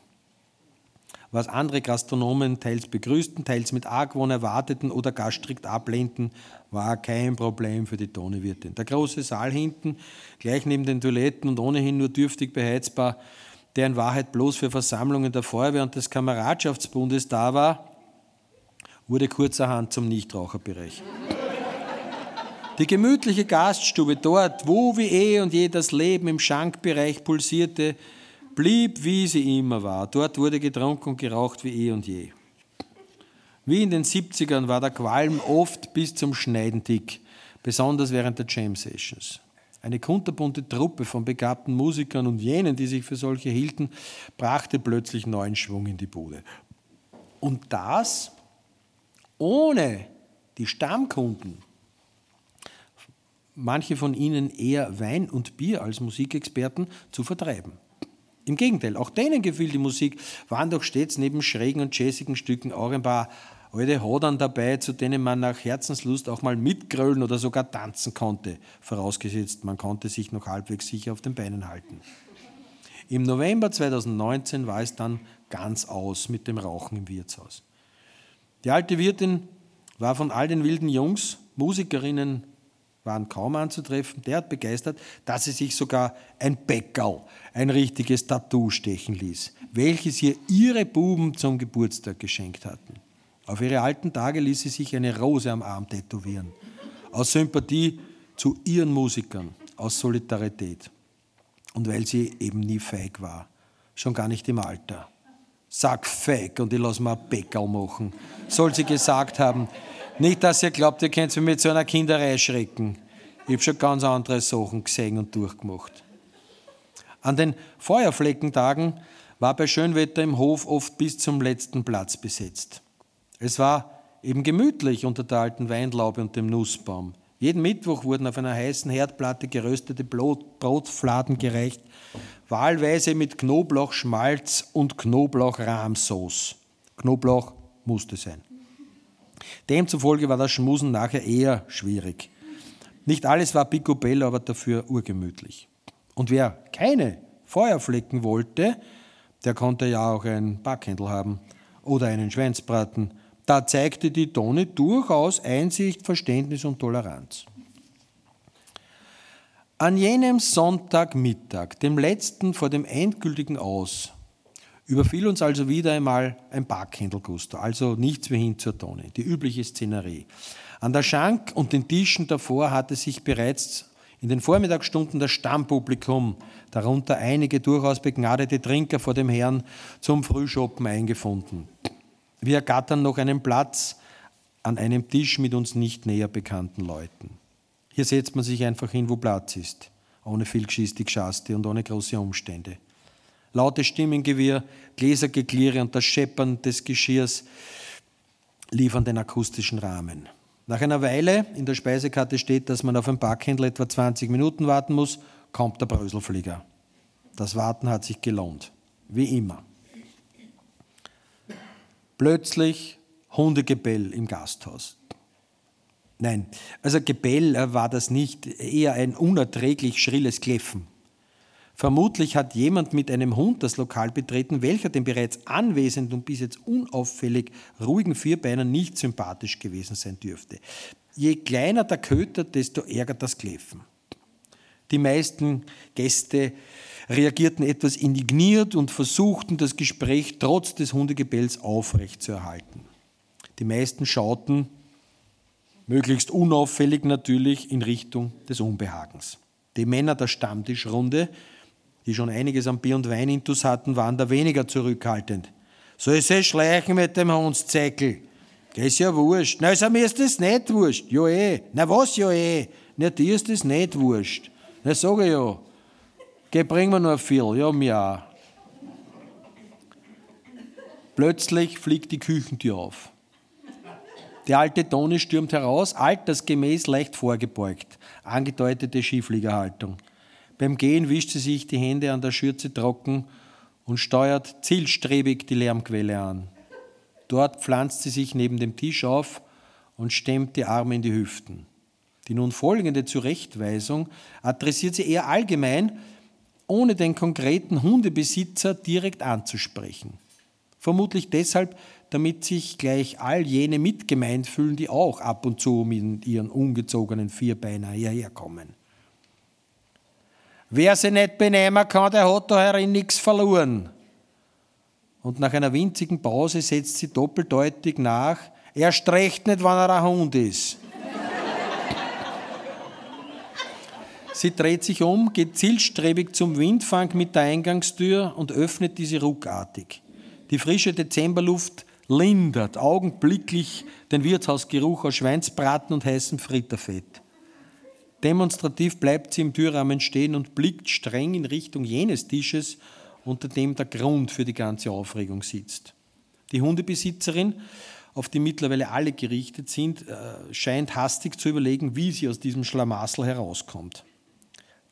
Was andere Gastronomen teils begrüßten, teils mit Argwohn erwarteten oder gar strikt ablehnten, war kein Problem für die Tonewirtin. Der große Saal hinten, gleich neben den Toiletten und ohnehin nur dürftig beheizbar, der in Wahrheit bloß für Versammlungen der Feuerwehr und des Kameradschaftsbundes da war, wurde kurzerhand zum Nichtraucherbereich. Die gemütliche Gaststube dort, wo wie eh und je das Leben im Schankbereich pulsierte, blieb wie sie immer war. Dort wurde getrunken und geraucht wie eh und je. Wie in den 70ern war der Qualm oft bis zum Schneiden dick, besonders während der Jam Sessions. Eine kunterbunte Truppe von begabten Musikern und jenen, die sich für solche hielten, brachte plötzlich neuen Schwung in die Bude. Und das ohne die Stammkunden, manche von ihnen eher Wein und Bier als Musikexperten, zu vertreiben. Im Gegenteil, auch denen gefiel die Musik, waren doch stets neben schrägen und jazzigen Stücken auch ein paar alte Hodern dabei, zu denen man nach Herzenslust auch mal mitgrölen oder sogar tanzen konnte, vorausgesetzt, man konnte sich noch halbwegs sicher auf den Beinen halten. Im November 2019 war es dann ganz aus mit dem Rauchen im Wirtshaus. Die alte Wirtin war von all den wilden Jungs, Musikerinnen waren kaum anzutreffen, derart begeistert, dass sie sich sogar ein Bäckerl, ein richtiges Tattoo stechen ließ, welches ihr ihre Buben zum Geburtstag geschenkt hatten. Auf ihre alten Tage ließ sie sich eine Rose am Arm tätowieren, aus Sympathie zu ihren Musikern, aus Solidarität und weil sie eben nie feig war, schon gar nicht im Alter. Sag feig und ich lass mir ein Bäckerl machen, soll sie gesagt haben. Nicht, dass ihr glaubt, ihr könnt mich mit so einer Kinderei schrecken. Ich habe schon ganz andere Sachen gesehen und durchgemacht. An den Feuerfleckentagen war bei Schönwetter im Hof oft bis zum letzten Platz besetzt. Es war eben gemütlich unter der alten Weinlaube und dem Nussbaum. Jeden Mittwoch wurden auf einer heißen Herdplatte geröstete Brotfladen gereicht, wahlweise mit Knoblauchschmalz und Knoblauchrahmsauce. Knoblauch musste sein. Demzufolge war das Schmusen nachher eher schwierig. Nicht alles war picobello, aber dafür urgemütlich. Und wer keine Feuerflecken wollte, der konnte ja auch ein Backhändel haben oder einen Schweinsbraten da zeigte die Tone durchaus Einsicht, Verständnis und Toleranz. An jenem Sonntagmittag, dem letzten vor dem endgültigen Aus, überfiel uns also wieder einmal ein Backhändelguster, also nichts wie hin zur Tonne, die übliche Szenerie. An der Schank und den Tischen davor hatte sich bereits in den Vormittagsstunden das Stammpublikum, darunter einige durchaus begnadete Trinker vor dem Herrn, zum Frühschoppen eingefunden. Wir ergattern noch einen Platz an einem Tisch mit uns nicht näher bekannten Leuten. Hier setzt man sich einfach hin, wo Platz ist, ohne viel Geschisti, Geschaste und ohne große Umstände. Laute Stimmengewirr, Gläsergeklirre und das Scheppern des Geschirrs liefern den akustischen Rahmen. Nach einer Weile in der Speisekarte steht, dass man auf ein Backhändler etwa 20 Minuten warten muss, kommt der Bröselflieger. Das Warten hat sich gelohnt, wie immer. Plötzlich Hundegebell im Gasthaus. Nein, also Gebell äh, war das nicht, eher ein unerträglich schrilles Kläffen. Vermutlich hat jemand mit einem Hund das Lokal betreten, welcher dem bereits anwesenden und bis jetzt unauffällig ruhigen Vierbeinern nicht sympathisch gewesen sein dürfte. Je kleiner der Köter, desto ärger das Kläffen. Die meisten Gäste reagierten etwas indigniert und versuchten, das Gespräch trotz des Hundegebells aufrechtzuerhalten. Die meisten schauten, möglichst unauffällig natürlich, in Richtung des Unbehagens. Die Männer der Stammtischrunde die schon einiges an Bier und Wein intus hatten, waren da weniger zurückhaltend. Soll sie schleichen mit dem Hundszeckel? ist ja wurscht. Na, also mir ist das nicht wurscht. Ja eh. Na was ja eh? Na, dir ist das nicht wurscht. Na, sag ich ja. Geh, bring mir noch viel. Ja, mir auch. Plötzlich fliegt die Küchentür auf. Die alte Tone stürmt heraus, altersgemäß leicht vorgebeugt. Angedeutete Skifliegerhaltung. Beim Gehen wischt sie sich die Hände an der Schürze trocken und steuert zielstrebig die Lärmquelle an. Dort pflanzt sie sich neben dem Tisch auf und stemmt die Arme in die Hüften. Die nun folgende Zurechtweisung adressiert sie eher allgemein, ohne den konkreten Hundebesitzer direkt anzusprechen. Vermutlich deshalb, damit sich gleich all jene mitgemeint fühlen, die auch ab und zu mit ihren ungezogenen Vierbeiner hierherkommen. Wer sich nicht benehmen kann, der hat da herin nichts verloren. Und nach einer winzigen Pause setzt sie doppeldeutig nach, er streicht nicht, wann er ein Hund ist. Sie dreht sich um, geht zielstrebig zum Windfang mit der Eingangstür und öffnet diese ruckartig. Die frische Dezemberluft lindert augenblicklich den Wirtshausgeruch aus Schweinsbraten und heißem Fritterfett. Demonstrativ bleibt sie im Türrahmen stehen und blickt streng in Richtung jenes Tisches, unter dem der Grund für die ganze Aufregung sitzt. Die Hundebesitzerin, auf die mittlerweile alle gerichtet sind, äh, scheint hastig zu überlegen, wie sie aus diesem Schlamassel herauskommt.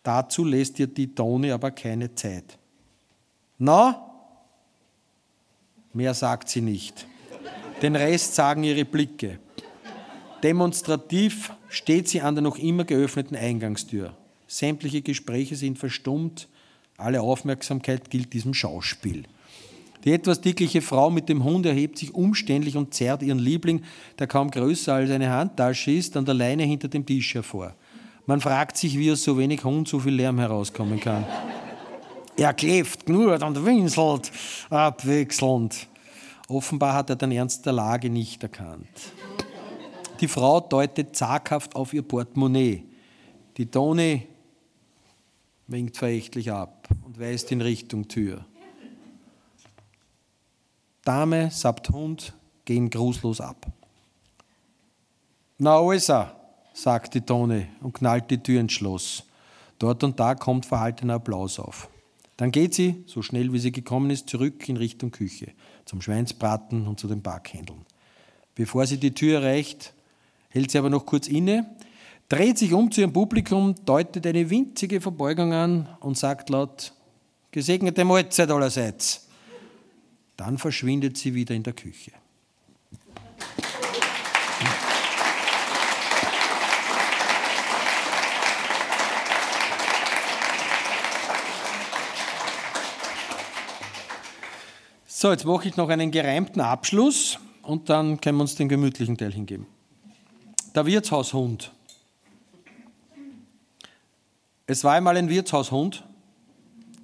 Dazu lässt ihr die Tone aber keine Zeit. Na? Mehr sagt sie nicht. Den Rest sagen ihre Blicke. Demonstrativ steht sie an der noch immer geöffneten Eingangstür. Sämtliche Gespräche sind verstummt, alle Aufmerksamkeit gilt diesem Schauspiel. Die etwas dickliche Frau mit dem Hund erhebt sich umständlich und zerrt ihren Liebling, der kaum größer als eine Handtasche ist, an der Leine hinter dem Tisch hervor. Man fragt sich, wie aus so wenig Hund so viel Lärm herauskommen kann. (laughs) Er kläfft, knurrt und winselt abwechselnd. Offenbar hat er den Ernst der Lage nicht erkannt. Die Frau deutet zaghaft auf ihr Portemonnaie. Die Toni winkt verächtlich ab und weist in Richtung Tür. Dame samt Hund gehen grußlos ab. Na, also, sagt die Toni und knallt die Tür ins Schloss. Dort und da kommt verhaltener Applaus auf. Dann geht sie, so schnell wie sie gekommen ist, zurück in Richtung Küche, zum Schweinsbraten und zu den Backhändeln. Bevor sie die Tür erreicht, hält sie aber noch kurz inne, dreht sich um zu ihrem Publikum, deutet eine winzige Verbeugung an und sagt laut, gesegnete Mahlzeit allerseits. Dann verschwindet sie wieder in der Küche. So, jetzt mache ich noch einen gereimten Abschluss und dann können wir uns den gemütlichen Teil hingeben. Der Wirtshaushund. Es war einmal ein Wirtshaushund,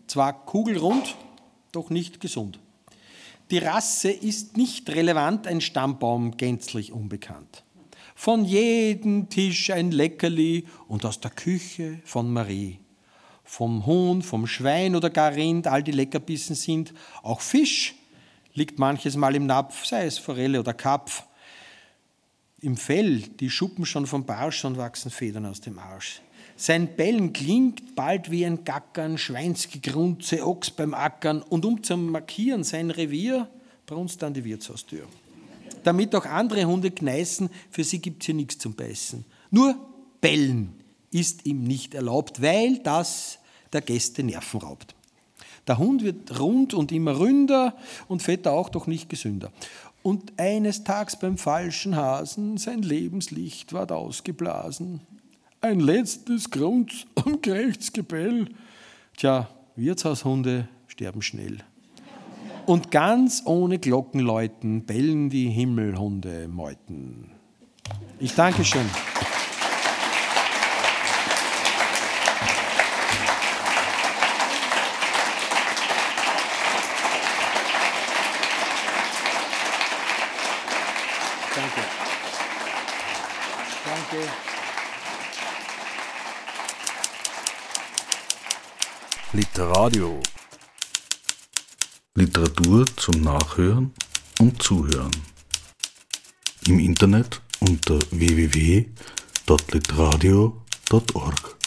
zwar kugelrund, doch nicht gesund. Die Rasse ist nicht relevant, ein Stammbaum gänzlich unbekannt. Von jedem Tisch ein Leckerli und aus der Küche von Marie. Vom Huhn, vom Schwein oder gar Rind, all die Leckerbissen sind. Auch Fisch liegt manches Mal im Napf, sei es Forelle oder Kapf im Fell die Schuppen schon vom Barsch und wachsen Federn aus dem Arsch. Sein Bellen klingt bald wie ein Gackern, Schweinsgegrunze, Ochs beim Ackern und um zu markieren sein Revier, brunst an die Wirtshaustür. Damit auch andere Hunde kneißen, für sie gibt's hier nichts zum Beißen. Nur Bellen ist ihm nicht erlaubt, weil das der Gäste Nerven raubt. Der Hund wird rund und immer ründer und fetter auch doch nicht gesünder. Und eines Tags beim falschen Hasen sein Lebenslicht ward ausgeblasen ein letztes Grunz (laughs) und Gebell. Tja, Wirtshaushunde sterben schnell. Und ganz ohne Glockenläuten bellen die Himmelhunde meuten. Ich danke schön. Literadio. Literatur zum Nachhören und Zuhören. Im Internet unter www.literadio.org.